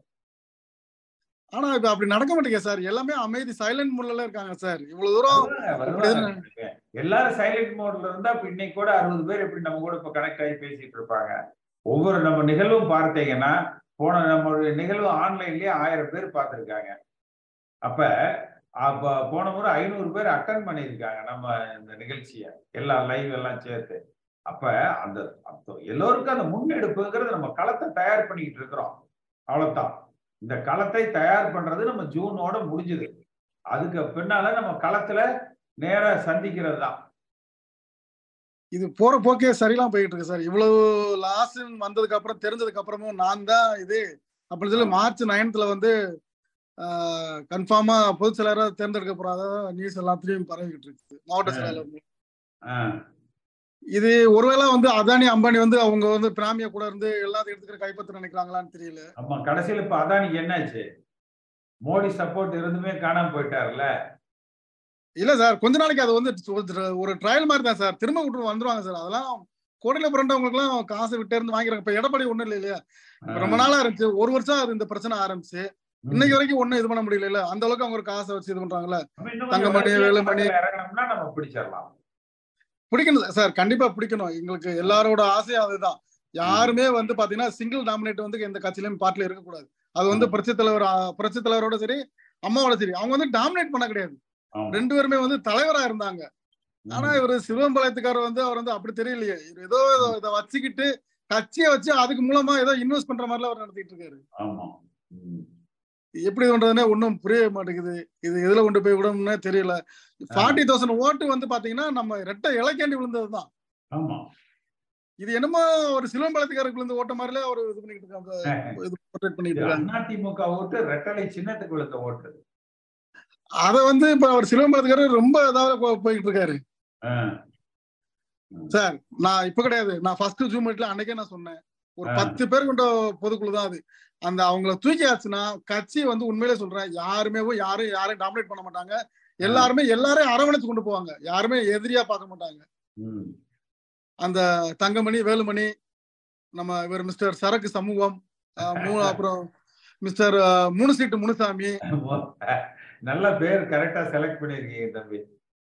ஆனா இப்ப அப்படி நடக்க மாட்டேங்க சார். எல்லாமே அமைதி சைலண்ட் மோட்ல இருக்காங்க சார். இவ்வளவு தூரம் எல்லாரும் சைலண்ட் மோட்ல இருந்தா இப்ப இன்னைக்கு கூட அறுபது பேர் எப்படி நம்ம கூட இப்ப கனெக்ட் ஆகி பேசிட்டு இருப்பாங்க. ஒவ்வொரு நம்ம நிகழ்வும் பார்த்தீங்கன்னா போன நம்மளுடைய நிகழ்வு ஆன்லைன்லயே ஆயிரம் பேர் பார்த்துருக்காங்க. அப்ப அப்ப போன முறை ஐநூறு பேர் அட்டன் பண்ணியிருக்காங்க நம்ம இந்த நிகழ்ச்சியை. எல்லா லைவ் எல்லாம் சேர்த்து. அப்ப அந்த எல்லோருக்கும் அந்த முன்னெடுப்புங்கிறது நம்ம களத்தை தயார் பண்ணிக்கிட்டு இருக்கிறோம். அவ்வளவுதான். இந்த களத்தை தயார் பண்றது நம்ம ஜூனோட முடிஞ்சது. அதுக்கு பின்னால நம்ம களத்துல நேர சந்திக்கிறது தான். இது போற போக்கே சரியில்லாம் போயிட்டு இருக்கு சார். இவ்வளவு லாஸ்ட் வந்ததுக்கு அப்புறம் தெரிஞ்சதுக்கு அப்புறமும் நான் தான் இது. அப்படின்னு சொல்லி மார்ச் நைன்த்ல வந்து கன்ஃபார்மா பொதுச் செயலராக தேர்ந்தெடுக்க போறாத நியூஸ் எல்லாத்துலயும் பரவிக்கிட்டு இருக்கு மாவட்ட செயலாளர் இது ஒருவேளை வந்து அதானி அம்பானி வந்து அவங்க வந்து பிராமியா கூட இருந்து எல்லாத்தையும் எடுத்துக்கிற கைப்பற்ற நினைக்கிறாங்களான்னு தெரியல. ஆமா கடைசியில் இப்ப அதானிக்கு என்னாச்சு? மோடி சப்போர்ட் இருந்துமே காணாம போயிட்டாருல்ல இல்ல சார் கொஞ்ச நாளைக்கு அது வந்து ஒரு- ட்ரையல் மாதிரி தான் சார். திரும்ப விட்டு வந்துருவாங்க சார். அதெல்லாம் கோடையில புரண்டவங்களுக்கு எல்லாம் காசு விட்டு இருந்து வாங்கிக்கிறாங்க. இப்ப எடப்பாடி ஒண்ணும் இல்லை இல்லையா? ரொம்ப நாளா இருந்துச்சு. ஒரு வருஷம் அது இந்த பிரச்சனை ஆரம்பிச்சு. இன்னைக்கு வரைக்கும் ஒண்ணும் இது பண்ண முடியல இல்ல. அந்த அளவுக்கு அவங்க ஒரு காசை வச்சு இது பண்றாங்கல்ல. தங்கமணி, வேலுமணி. நம்ம பிடிச்சிடலாம். பிடிக்கணும் சார். கண்டிப்பா பிடிக்கணும். எங்களுக்கு எல்லாரோட ஆசையும் அதுதான். யாருமே வந்து பாத்தீங்கன்னா சிங்கிள் டாமினேட் வந்து எந்த கட்சியிலும் பார்ட்டில இருக்கக்கூடாது. அது வந்து. புரட்சி தலைவர் புரட்சி தலைவரோட சரி அம்மாவோட சரி. அவங்க வந்து டாமினேட் பண்ண கிடையாது. ரெண்டு பேருமே வந்து தலைவரா இருந்தாங்க. ஆனா. இவர் சிவம்பாளையத்துக்காரர் வந்து அவர் வந்து அப்படி தெரியலையே. இவர் ஏதோ இத- வச்சுக்கிட்டு கட்சியை வச்சு அதுக்கு மூலமா ஏதோ இன்வெஸ்ட் பண்ற மாதிரிலாம் அவர் நடத்திட்டு இருக்காரு. எப்படி பண்றதுன்னே ஒன்றும் புரிய மாட்டேங்குது. இது எதுல கொண்டு போய் விடும்னே தெரியல. ஃபார்ட்டி தௌசண்ட் ஓட்டு வந்து பாத்தீங்கன்னா நம்ம ரெட்டை இலக்காண்டி விழுந்ததுதான். இது என்னமோ ஒரு சிலம்பலத்துக்காரருக்கு விழுந்த ஓட்ட மாதிரில அவர் இது பண்ணிட்டு இருக்காங்க இது portrait பண்ணிட்டு இருக்காங்க அதிமுக ஓட்டு ரெட்டலை சின்னத்துக்கு விழுந்த ஓட்டு. அத வந்து இப்ப அவர் சிலம்பலத்துக்காரர் ரொம்ப இதாவது போயிட்டு இருக்காரு. சார் நான் இப்ப கிடையாது. நான் ஃபர்ஸ்ட் ஜூம் மீட்ல அன்னைக்கே நான் சொன்னேன். ஒரு. பத்து பேர் கொண்ட பொதுக்குழு தான் அது. அந்த அவங்கள தூக்கி ஆச்சுன்னா கட்சி வந்து உண்மையிலே சொல்றேன் யாருமே யாரும் யாரையும் டாமினேட் பண்ண மாட்டாங்க. எல்லாருமே எல்லாரையும் அரவணைச்சு கொண்டு போவாங்க. யாருமே எதிரியா பார்க்க மாட்டாங்க. அந்த தங்கமணி வேலுமணி நம்ம இவர் மிஸ்டர் சரக்கு சமூகம் அப்புறம் மிஸ்டர் ஆஹ் மூணு சீட்டு முனுசாமி. நல்ல பேர் கரெக்டா செலக்ட் பண்ணிருக்கீங்க தம்பி.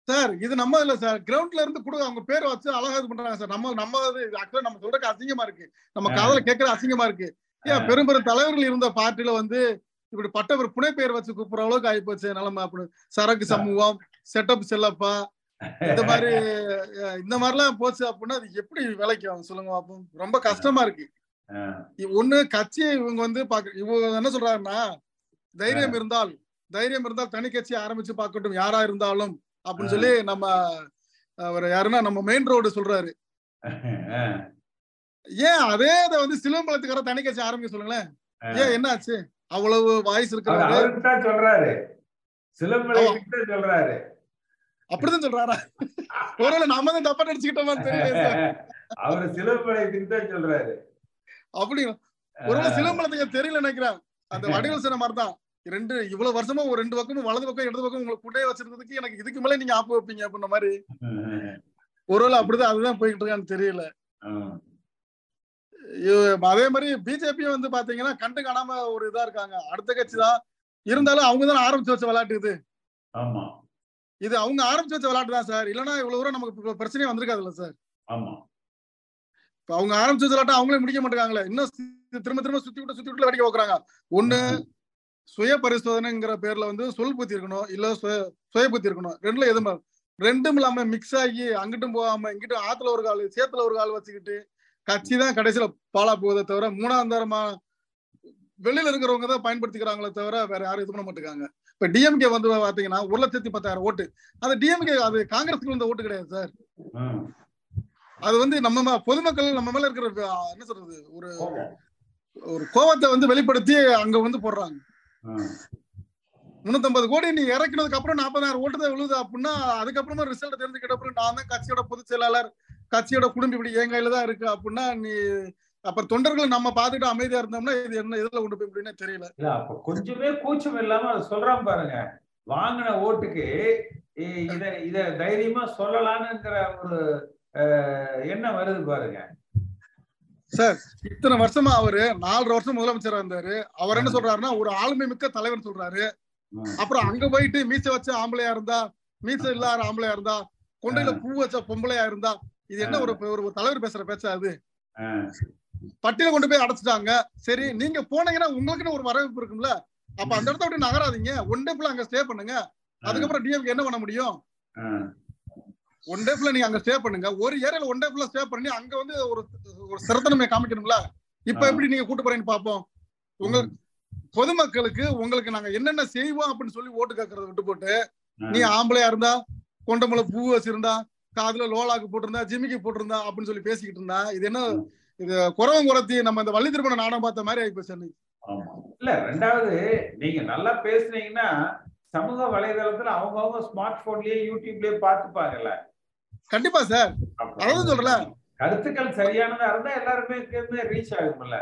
சார் இது நம்ம இல்ல சார். கிரவுண்ட்ல இருந்து கூட அவங்க பேரை வச்சு அழகா இது பண்றாங்க சார். நம்ம நம்ம ஆக்சுவலா நம்ம சொல்றதுக்கு அசிங்கமா இருக்கு. நம்ம. காதல கேட்கற அசிங்கமா இருக்கு. ஏன் ஆ. பெரும் பெரும் தலைவர்கள் இருந்த பார்ட்டில வந்து இப்படி பட்ட ஒரு புனை பெயர் வச்சு கூப்பிடுற அளவுக்கு ஆயிப்போச்சு நிலைமை அப்படி. சரக்கு சமூகம் செட்டப் செல்லப்பா. இந்த மாதிரி இந்த மாதிரிலாம் போச்சு அப்படின்னா அது எப்படி விலைக்கு ஆகும் சொல்லுங்க பாப்போம். ரொம்ப கஷ்டமா இருக்கு. ஒண்ணு கட்சியை இவங்க வந்து பாக்க இவங்க என்ன சொல்றாருன்னா தைரியம் இருந்தால் தைரியம் இருந்தால் தனி கட்சி ஆரம்பிச்சு பார்க்கட்டும். யாரா இருந்தாலும். அப்படின்னு சொல்லி நம்ம அவர் யாருன்னா நம்ம மெயின் ரோடு சொல்றாரு. ஏன் அதே இதை வந்து சிலம்பலத்துக்கார தனி கட்சி ஆரம்பிக்க சொல்லுங்களேன். ஏன் என்ன ஆச்சு அவ்வளவு வாய்ஸ் இருக்கிறாரு தான் சொல்றாரு. சிலம்பலை கிட்ட சொல்றாரு. அப்படிதான் சொல்றாரா? ஒருவேளை நாம தான் தப்பா நடிச்சுக்கிட்டோமான்னு தெரியல அவரு சிலம்பலை தான் சொல்றாரு. அப்படி ஒருவேளை சிலம்பலத்துக்கு தெரியல நினைக்கிறேன். அந்த வடிவல் சொன்ன மாதிரிதான். ரெண்டு இவ்வளவு வருஷமா ஒரு ரெண்டு பக்கமும் வலது பக்கம் இடது பக்கம் உங்களுக்கு கூட்டே வச்சிருந்ததுக்கு எனக்கு இதுக்கு மேல நீங்க ஆப்பு வைப்பீங்க அப்படின்ற மாதிரி. ஒருவேளை அப்படிதான் அதுதான் போய்கிட்டு இருக்கான்னு தெரியல. அதே மாதிரி பிஜேபியும் வந்து பாத்தீங்கன்னா கண்டு காணாம ஒரு இதா இருக்காங்க. அடுத்த கட்சி தான். இருந்தாலும் அவங்க தான் ஆரம்பிச்சு வச்ச விளையாட்டு இது. இது அவங்க ஆரம்பிச்சு வச்ச விளையாட்டு தான் சார். இல்லைன்னா இவ்வளவு தூரம் நமக்கு பிரச்சனையே வந்திருக்காதுல்ல சார். இப்ப அவங்க ஆரம்பிச்சு வச்ச விளையாட்டு அவங்களே முடிக்க மாட்டாங்களே இன்னும் திரும்ப திரும்ப சுத்தி விட்டு சுத்தி விட்டு வேடிக்கை வைக்கிறாங்க ஒண்ணு சுய பரிசோதனைங்கிற பேர்ல வந்து சொல் புத்தி இருக்கணும் இல்ல சுய சுய புத்தி இருக்கணும் ரெண்டுல எதுவும். ரெண்டும் இல்லாம மிக்ஸ் ஆகி அங்கிட்டும் போகாம இங்கிட்டும் ஆத்துல ஒரு கால் சேத்துல ஒரு கால் வச்சுக்கிட்டு கட்சி தான் கடைசியில பாலா போவதை தவிர மூணாம் தரமா வெளியில இருக்கிறவங்க தான் பயன்படுத்திக்கிறாங்களே தவிர வேற யாரும் இது பண்ண மாட்டேங்காங்க இப்ப டிஎம்கே வந்து பாத்தீங்கன்னா ஒரு லட்சத்தி பத்தாயிரம் ஓட்டு அந்த டிஎம்கே அது காங்கிரஸுக்கு வந்த ஓட்டு கிடையாது சார். அது வந்து நம்ம பொதுமக்கள் நம்ம மேல இருக்கிற என்ன சொல்றது ஒரு. ஒரு கோவத்தை வந்து வெளிப்படுத்தி அங்க வந்து போடுறாங்க. முன்னூத்தம்பது கோடி நீ இறக்கினதுக்கு அப்புறம் நாற்பதாயிரம் ஓட்டு தான் விழுது அப்படின்னா அதுக்கப்புறமா ரிசல்ட் தெரிஞ்சுக்கிட்ட அப்புறம் நான் தான் கட்சியோட பொதுச் செயலாளர் கட்சியோட குடும்பம் இப்படி என் கையில தான் இருக்கு அப்படின்னா நீ அப்புறம் தொண்டர்கள் நம்ம பார்த்துட்டு அமைதியா இருந்தோம்னா இது என்ன இதுல கொண்டு போய் முடியும்னே தெரியல. அப்ப கொஞ்சமே கூச்சம் இல்லாம சொல்றான் பாருங்க. வாங்கின ஓட்டுக்கு இத இத தைரியமா சொல்லலாம்னுங்கிற ஒரு அஹ், எண்ணம் வருது பாருங்க. சார் இத்தனை வருஷமா அவரு நாலரை வருஷம் முதலமைச்சரா இருந்தாரு. அவர் என்ன சொல்றாருன்னா ஒரு ஆளுமை மிக்க தலைவர் சொல்றாரு. அப்புறம் அங்க போயிட்டு மீசை வச்ச ஆம்பளையா இருந்தா மீசை இல்லாத ஆம்பளையா இருந்தா கொண்டையில பூ வச்ச பொம்பளையா இருந்தா இது என்ன ஒரு ஒரு தலைவர் பேசுற பேச்சா அது. பட்டியல கொண்டு போய் அடைச்சிட்டாங்க. சரி நீங்க போனீங்கன்னா உங்களுக்குன்னு ஒரு வரவேற்பு இருக்கும்ல. அப்ப அந்த இடத்த விட்டு நகராதீங்க. ஒன் டே ஃபுல்லா அங்க ஸ்டே பண்ணுங்க. அதுக்கப்புறம் டிஎம்கே என்ன பண்ண முடியும். ஒன் டே ஃபுல்லா நீங்க அங்க ஸ்டே பண்ணுங்க. ஒரு ஏரியால ஒன் டே ஃபுல்லா ஸ்டே பண்ணி அங்க வந்து ஒரு ஒரு சிறத்தனமை காமிக்கணும்ல? இப்ப. எப்படி நீங்க கூட்டு போறீங்கன்னு பாப்போம். உங்க பொதுமக்களுக்கு உங்களுக்கு நாங்க என்னென்ன செய்வோம் அப்படின்னு சொல்லி ஓட்டு கேட்கறத விட்டு போட்டு நீ ஆம்பளையா இருந்தா கொண்டமுல பூ வச்சிருந்தா காதுல லோலாக்கு போட்டிருந்தா ஜிமிக்கி போட்டிருந்தா அப்படின்னு சொல்லி பேசிக்கிட்டு இருந்தா இது என்ன இது குறவம் குறத்தி நம்ம இந்த வள்ளி திருமண நாடகம் பார்த்த மாதிரி ஆயிப்போச்சு. ஆமா. இல்ல ரெண்டாவது நீங்க நல்லா பேசுனீங்கன்னா சமூக வலைதளத்துல அவங்கவங்க ஸ்மார்ட் போன்லயே யூடியூப்லயே பார்த்துப்பாங்கல்ல. கண்டிப்பா சார். அதான் சொல்றேன். கருத்துக்கள் சரியானதா இருந்தா எல்லாருமே ரீச் ஆகும்ல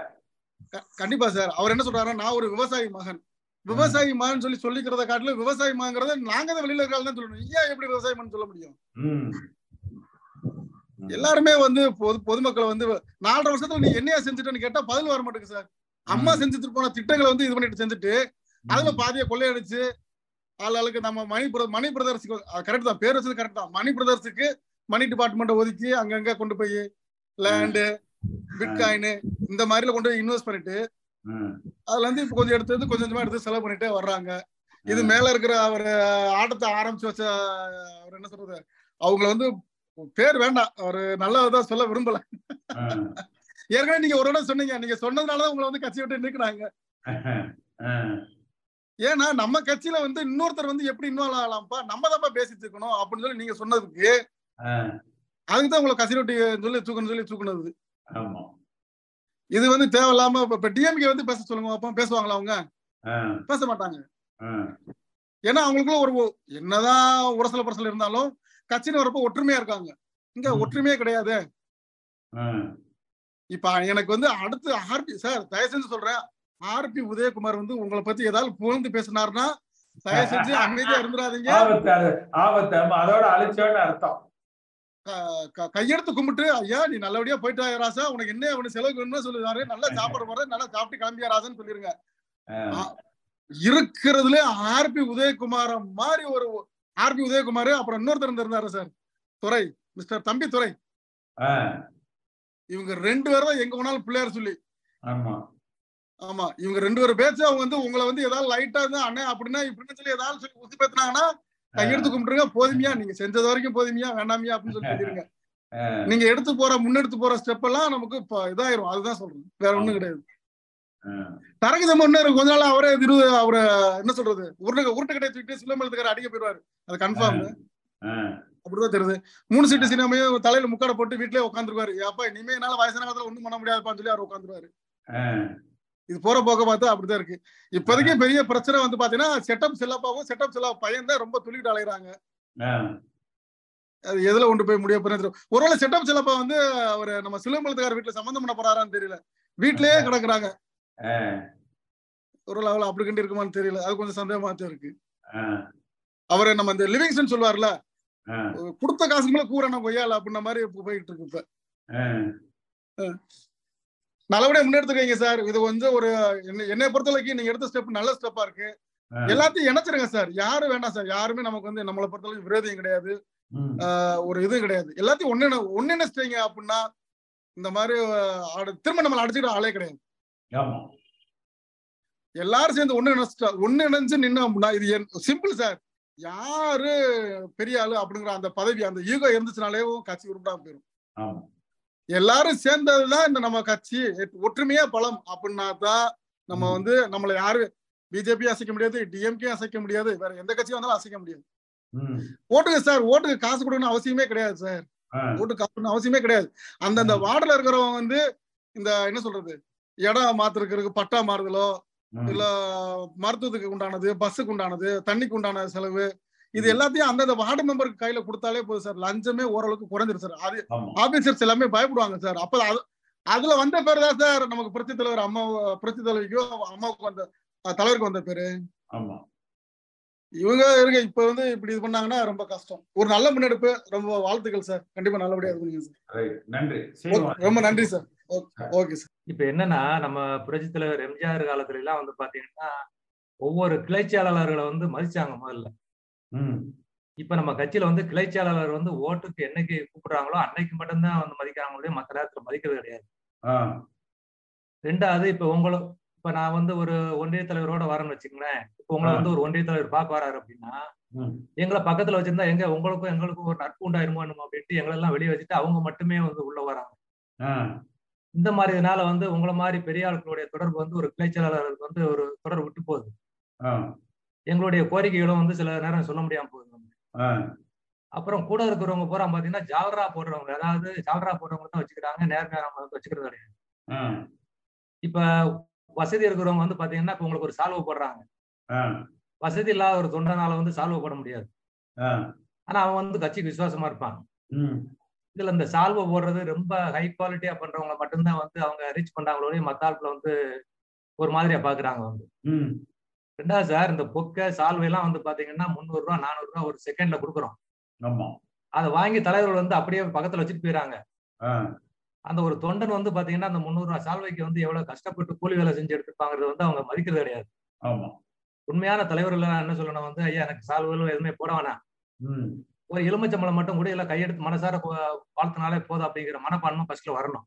கண்டிப்பா சார். அவர் என்ன சொல்றாருன்னா நான் ஒரு விவசாயி மகன். விவசாயி மான்னு சொல்லி சொல்லிக்கிறத காட்டிலும் விவசாயி மாங்கிறத நாங்க தான் வெளியில இருக்காங்க தான் சொல்லணும். ஏன் எப்படி விவசாயி மான்னு சொல்ல முடியும். எல்லாருமே வந்து பொது பொதுமக்களை வந்து நாலரை வருஷத்துல நீ என்னையா செஞ்சுட்டேன்னு கேட்டா பதில் வர மாட்டேங்குது சார். அம்மா. செஞ்சுட்டு போன திட்டங்களை வந்து இது பண்ணிட்டு செஞ்சுட்டு அதுல பாதியை கொள்ளையடிச்சு ஆளுக்கு நம்ம மணி பிரதர் மணி பிரதர்ஸுக்கு கரெக்ட் தான் பேர் வச்சது கரெக்ட் தான். மணி பிரதர்ஸுக்கு மணி டிபார்ட்மெண்ட் ஒதுக்கி அங்கங்க கொண்டு போய் லேண்டு பிட்காயின் இந்த மாதிரில கொண்டு போய் இன்வெஸ்ட் பண்ணிட்டு. அதுல இருந்து இப்ப கொஞ்சம் எடுத்து கொஞ்சம் கொஞ்சமா எடுத்து செலவு பண்ணிட்டே வர்றாங்க இது. மேல இருக்கிற அவர் ஆட்டத்தை ஆரம்பிச்சு வச்ச அவர் என்ன சொல்றது அவங்கள வந்து பேர் வேண்டாம் அவரு நல்லதான் சொல்ல விரும்பல. ஏற்கனவே நீங்க ஒரு இடம் சொன்னீங்க நீங்க சொன்னதுனாலதான் உங்களை வந்து கட்சி விட்டு நிற்கிறாங்க. ஏன்னா நம்ம கட்சியில வந்து இன்னொருத்தர் வந்து எப்படி இன்வால்வ் ஆகலாம்ப்பா நம்ம தான்ப்பா பேசிட்டு இருக்கணும் அப்படின்னு சொல்லி நீங்க சொன்னதுக்கு. அதுக்கு தான் உங்களை கட்சி விட்டு சொல்லி தூக்கணும் சொல்லி தூக்குனது. இது வந்து தேவையில்லாம இப்ப- டிஎம்கே வந்து பேச சொல்லுங்க அப்போ பேசுவாங்களா அவங்க. பேச மாட்டாங்க. ஏன்னா அவங்களுக்குள்ள ஒரு என்னதான் உரசல பரசல் இருந்தாலும் கட்சின்னு வரப்போ ஒற்றுமையா இருக்காங்க. இங்க. ஒற்றுமையே கிடையாது. இப்ப எனக்கு வந்து அடுத்து ஆர்பி சார் தயவு செஞ்சு சொல்றேன். ஆர்பி உதயகுமார் வந்து உங்களை பத்தி ஏதாவது புகழ்ந்து பேசினாருன்னா தயவு செஞ்சு அமைதியா இருந்துடாதீங்க. ஆபத்து அதோட அழிச்சோன்னு அர்த்தம். கையெடுத்து கும்பிட்டு ஐயா நீ நல்லபடியா போயிட்டா ராசா. உனக்கு என்ன அவனு செலவுக்கு வேணும்னு சொல்லுவாரு நல்லா சாப்பிட போற நல்லா சாப்பிட்டு கிளம்பியா ராசான்னு சொல்லிருங்க. இருக்கிறதுல ஆர்பி உதயகுமார மாதிரி ஒரு ஆர்பி உதயகுமார் அப்புறம் இன்னொருத்தர் இருந்தாரு சார். துறை மிஸ்டர் தம்பி துறை. இவங்க ரெண்டு பேரும் தான் எங்க போனாலும் பிள்ளையார் சொல்லி. ஆமா. ஆமா. இவங்க ரெண்டு பேரும் பேச்சு அவங்க வந்து உங்களை வந்து ஏதாவது லைட்டா இருந்தா அண்ணே அப்படின்னா இப்படின்னு சொல்லி ஏதாவது சொல்லி உத்தி பேத்தினாங்கன்னா கையெடுத்து கும்பிட்டுருங்க. போதுமையா? நீங்க செஞ்சது வரைக்கும் போதுமையா? வேண்டாமியா? அப்படின்னு சொல்லி சொல்லிருங்க. நீங்க எடுத்து போற முன்னெடுத்து போற ஸ்டெப் எல்லாம் நமக்கு இப்ப இதாயிரும். அதுதான் சொல்றேன் வேற ஒண்ணும் கிடையாது. ம். தரகு தம்ம ஒண்ணு கொஞ்ச நாள் அவரே திரு அவரு என்ன சொல்றது? உருட்டு உருட்டு கடையை தூக்கிட்டு சிலம்பலத்துக்கார அடிக்க போயிடுவாரு. அது கன்ஃபார்ம். அப்படிதான் தெரியுது. மூணு சீட்டு சினிமையும் தலையில முக்காடை போட்டு வீட்லயே உட்காந்துருவாரு அப்பா இனிமே என்னால வயசான காலத்துல ஒண்ணும் பண்ண முடியாதுப்பான்னு சொல்லி அவர் உட்காந்துருவாரு. இது போற போக்க பார்த்தா அப்படிதான் இருக்கு. இப்போதைக்கு பெரிய பிரச்சனை வந்து பாத்தீங்கன்னா செட்டப் செல்லப்பாவும் செட்டப் செல்லா பையன் தான் ரொம்ப துள்ளிட்டு அலைகிறாங்க ம். அது எதுல கொண்டு போய் முடிய போறது ஒருவேளை செட்டப் செல்லப்பா வந்து அவர் நம்ம சிலம்பலத்துக்கார வீட்டுல சம்பந்தம் பண்ண போறாரான்னு தெரியல. வீட்லயே கிடக்குறாங்க. ஒருவேளை அவளை அப்படி கண்டு இருக்குமான்னு தெரியல. அது கொஞ்சம் சந்தேகமா தான் இருக்கு. அவரு நம்ம இந்த லிவிங்ஸ்டன் சொல்லுவார்ல. கொடுத்த காசுக்கு மேல கூற நம்ம கொய்யால அப்படின்ன மாதிரி போயிட்டு இருக்கு இப்ப. நல்லபடியா முன்னெடுத்துக்கீங்க சார். இது வந்து ஒரு என்ன- பொறுத்த வரைக்கும் நீங்க எடுத்த ஸ்டெப் நல்ல ஸ்டெப்பா இருக்கு. எல்லாத்தையும் இணைச்சிருங்க சார். யாரும் வேண்டாம் சார். யாருமே நமக்கு வந்து நம்மளை பொறுத்தளவுக்கு விரோதியும் கிடையாது. ஒரு இதுவும் கிடையாது. எல்லாத்தையும் ஒன்னு ஒன்னிணைச்சிட்டீங்க அப்படின்னா இந்த மாதிரி திரும்ப நம்மளை அடிச்சுக்கிற ஆளே கிடையாது. எல்லாரும் சேர்ந்து ஒண்ணு நினைச்சிட்டா ஒண்ணு நின்னோம் அப்படின்னா இது சிம்பிள் சார். யாரு பெரிய ஆளு அப்படிங்கிற அந்த பதவி அந்த ஈகோ இருந்துச்சுனாலே கட்சி உருப்படாம போயிடும் எல்லாரும் சேர்ந்ததுதான் இந்த நம்ம கட்சி ஒற்றுமையா பலம் அப்படின்னா தான் நம்ம. வந்து நம்மளை யாரு பிஜேபி அசைக்க முடியாது டிஎம்கே அசைக்க முடியாது வேற எந்த கட்சியும் வந்தாலும் அசைக்க முடியாது. ஓட்டுக்கு சார் ஓட்டுக்கு காசு கொடுக்கணும் அவசியமே கிடையாது சார். ஓட்டு காசு அவசியமே கிடையாது அந்தந்த. வார்டுல இருக்கிறவங்க வந்து இந்த என்ன சொல்றது இடம் மாத்திருக்கிறதுக்கு பட்டா மாறுதலோ. இல்ல மருத்துவத்துக்கு உண்டானது பஸ்ஸுக்கு உண்டானது தண்ணிக்கு உண்டான செலவு இது. எல்லாத்தையும் அந்தந்த வார்டு மெம்பருக்கு கையில கொடுத்தாலே போதும் சார். லஞ்சமே ஓரளவுக்கு குறைஞ்சிரும் சார். அது ஆபீசர்ஸ் எல்லாமே பயப்படுவாங்க சார். அப்ப அது அதுல வந்த பேர் தான் சார் நமக்கு புரட்சி தலைவர் அம்மா புரட்சி தலைவிக்கும் அம்மாவுக்கு வந்த தலைவருக்கு வந்த பேரு. ஆமா. இவங்க இருக்க இப்ப வந்து இப்படி இது பண்ணாங்கன்னா ரொம்ப கஷ்டம். ஒரு நல்ல முன்னெடுப்பு ரொம்ப வாழ்த்துக்கள் சார். கண்டிப்பா நல்லபடியா இருக்குங்க சார். ரைட். நன்றி. ரொம்ப நன்றி சார். Okay sir. இப்ப என்னன்னா நம்ம புரட்சி தலைவர் எம்ஜிஆர் காலத்துல எல்லாம் வந்து பாத்தீங்கன்னா ஒவ்வொரு கிளைச்செயலாளர்களை வந்து மதிச்சாங்க முதல்ல. இப்ப நம்ம கட்சியில வந்து கிளைச்செயலாளர் வந்து ஓட்டுக்கு என்னைக்கு கூப்பிடுறாங்களோ அன்னைக்கு மட்டும்தான் வந்து மதிக்கிறாங்களே மத்த நேரத்துல மதிக்கிறது கிடையாது. ரெண்டாவது இப்ப உங்களை இப்ப நான் வந்து ஒரு ஒன்றிய தலைவரோட வரேன்னு வச்சுங்களேன் இப்ப உங்களை. வந்து ஒரு ஒன்றிய தலைவர் வராரு அப்படின்னா. எங்களை பக்கத்துல வச்சிருந்தா எங்க உங்களுக்கும் எங்களுக்கும் ஒரு நட்பு உண்டாயிருமோ அப்படின்ட்டு எங்களை எல்லாம் வெளியே வச்சுட்டு அவங்க மட்டுமே வந்து உள்ள வராங்க. இந்த மாதிரி இதனால வந்து உங்களை மாதிரி பெரிய ஆட்களுடைய தொடர்பு வந்து ஒரு கிளைச்செயலாளருக்கு வந்து ஒரு தொடர்பு விட்டு போகுது. எங்களுடைய கோரிக்கைகளும் வந்து சில நேரம் சொல்ல முடியாம போகுது. அப்புறம் கூட இருக்கிறவங்க பூரா பாத்தீங்கன்னா ஜால்ரா போடுறவங்க அதாவது ஜால்ரா போடுறவங்க தான் வச்சுக்கிறாங்க நேர் நேரம் வந்து வச்சுக்கிறது கிடையாது. இப்ப வசதி இருக்கிறவங்க வந்து பாத்தீங்கன்னா இப்ப உங்களுக்கு ஒரு சால்வை போடுறாங்க. வசதி இல்லாத ஒரு தொண்டனால வந்து சால்வை போட முடியாது. ஆனா அவன் வந்து கட்சிக்கு விசுவாசமா இருப்பான். இதுல இந்த சால்வை போடுறது ரொம்ப ஹை குவாலிட்டியா பண்றவங்க மட்டும்தான் வந்து அவங்க ரீச் பண்றாங்களோடய மத்த ஆட்களை வந்து ஒரு மாதிரியா பாக்குறாங்க வந்து. ரெண்டாவது சார் இந்த பொக்கை சால்வை எல்லாம் வந்து பாத்தீங்கன்னா முந்நூறு ரூபா நானூறு ரூபா ஒரு செகண்ட்ல கொடுக்குறோம். ஆமா. அதை வாங்கி தலைவர்கள் வந்து அப்படியே பக்கத்துல வச்சுட்டு போயிறாங்க. அந்த ஒரு தொண்டன் வந்து பாத்தீங்கன்னா அந்த முந்நூறு ரூபா சால்வைக்கு வந்து எவ்வளவு கஷ்டப்பட்டு கூலி வேலை செஞ்சு எடுத்துப்பாங்கிறது வந்து அவங்க மதிக்கிறது கிடையாது. உண்மையான தலைவர்கள் என்ன சொல்லணும் வந்து ஐயா எனக்கு சால்வைகளும் எதுவுமே போட வேணாம். ஒரு எலுமிச்சம்பழம் மட்டும் கூட இல்ல கையெடுத்து மனசார வாழ்த்தினாலே போதும் அப்படிங்கிற மனப்பான்மை ஃபர்ஸ்ட்ல வரணும்.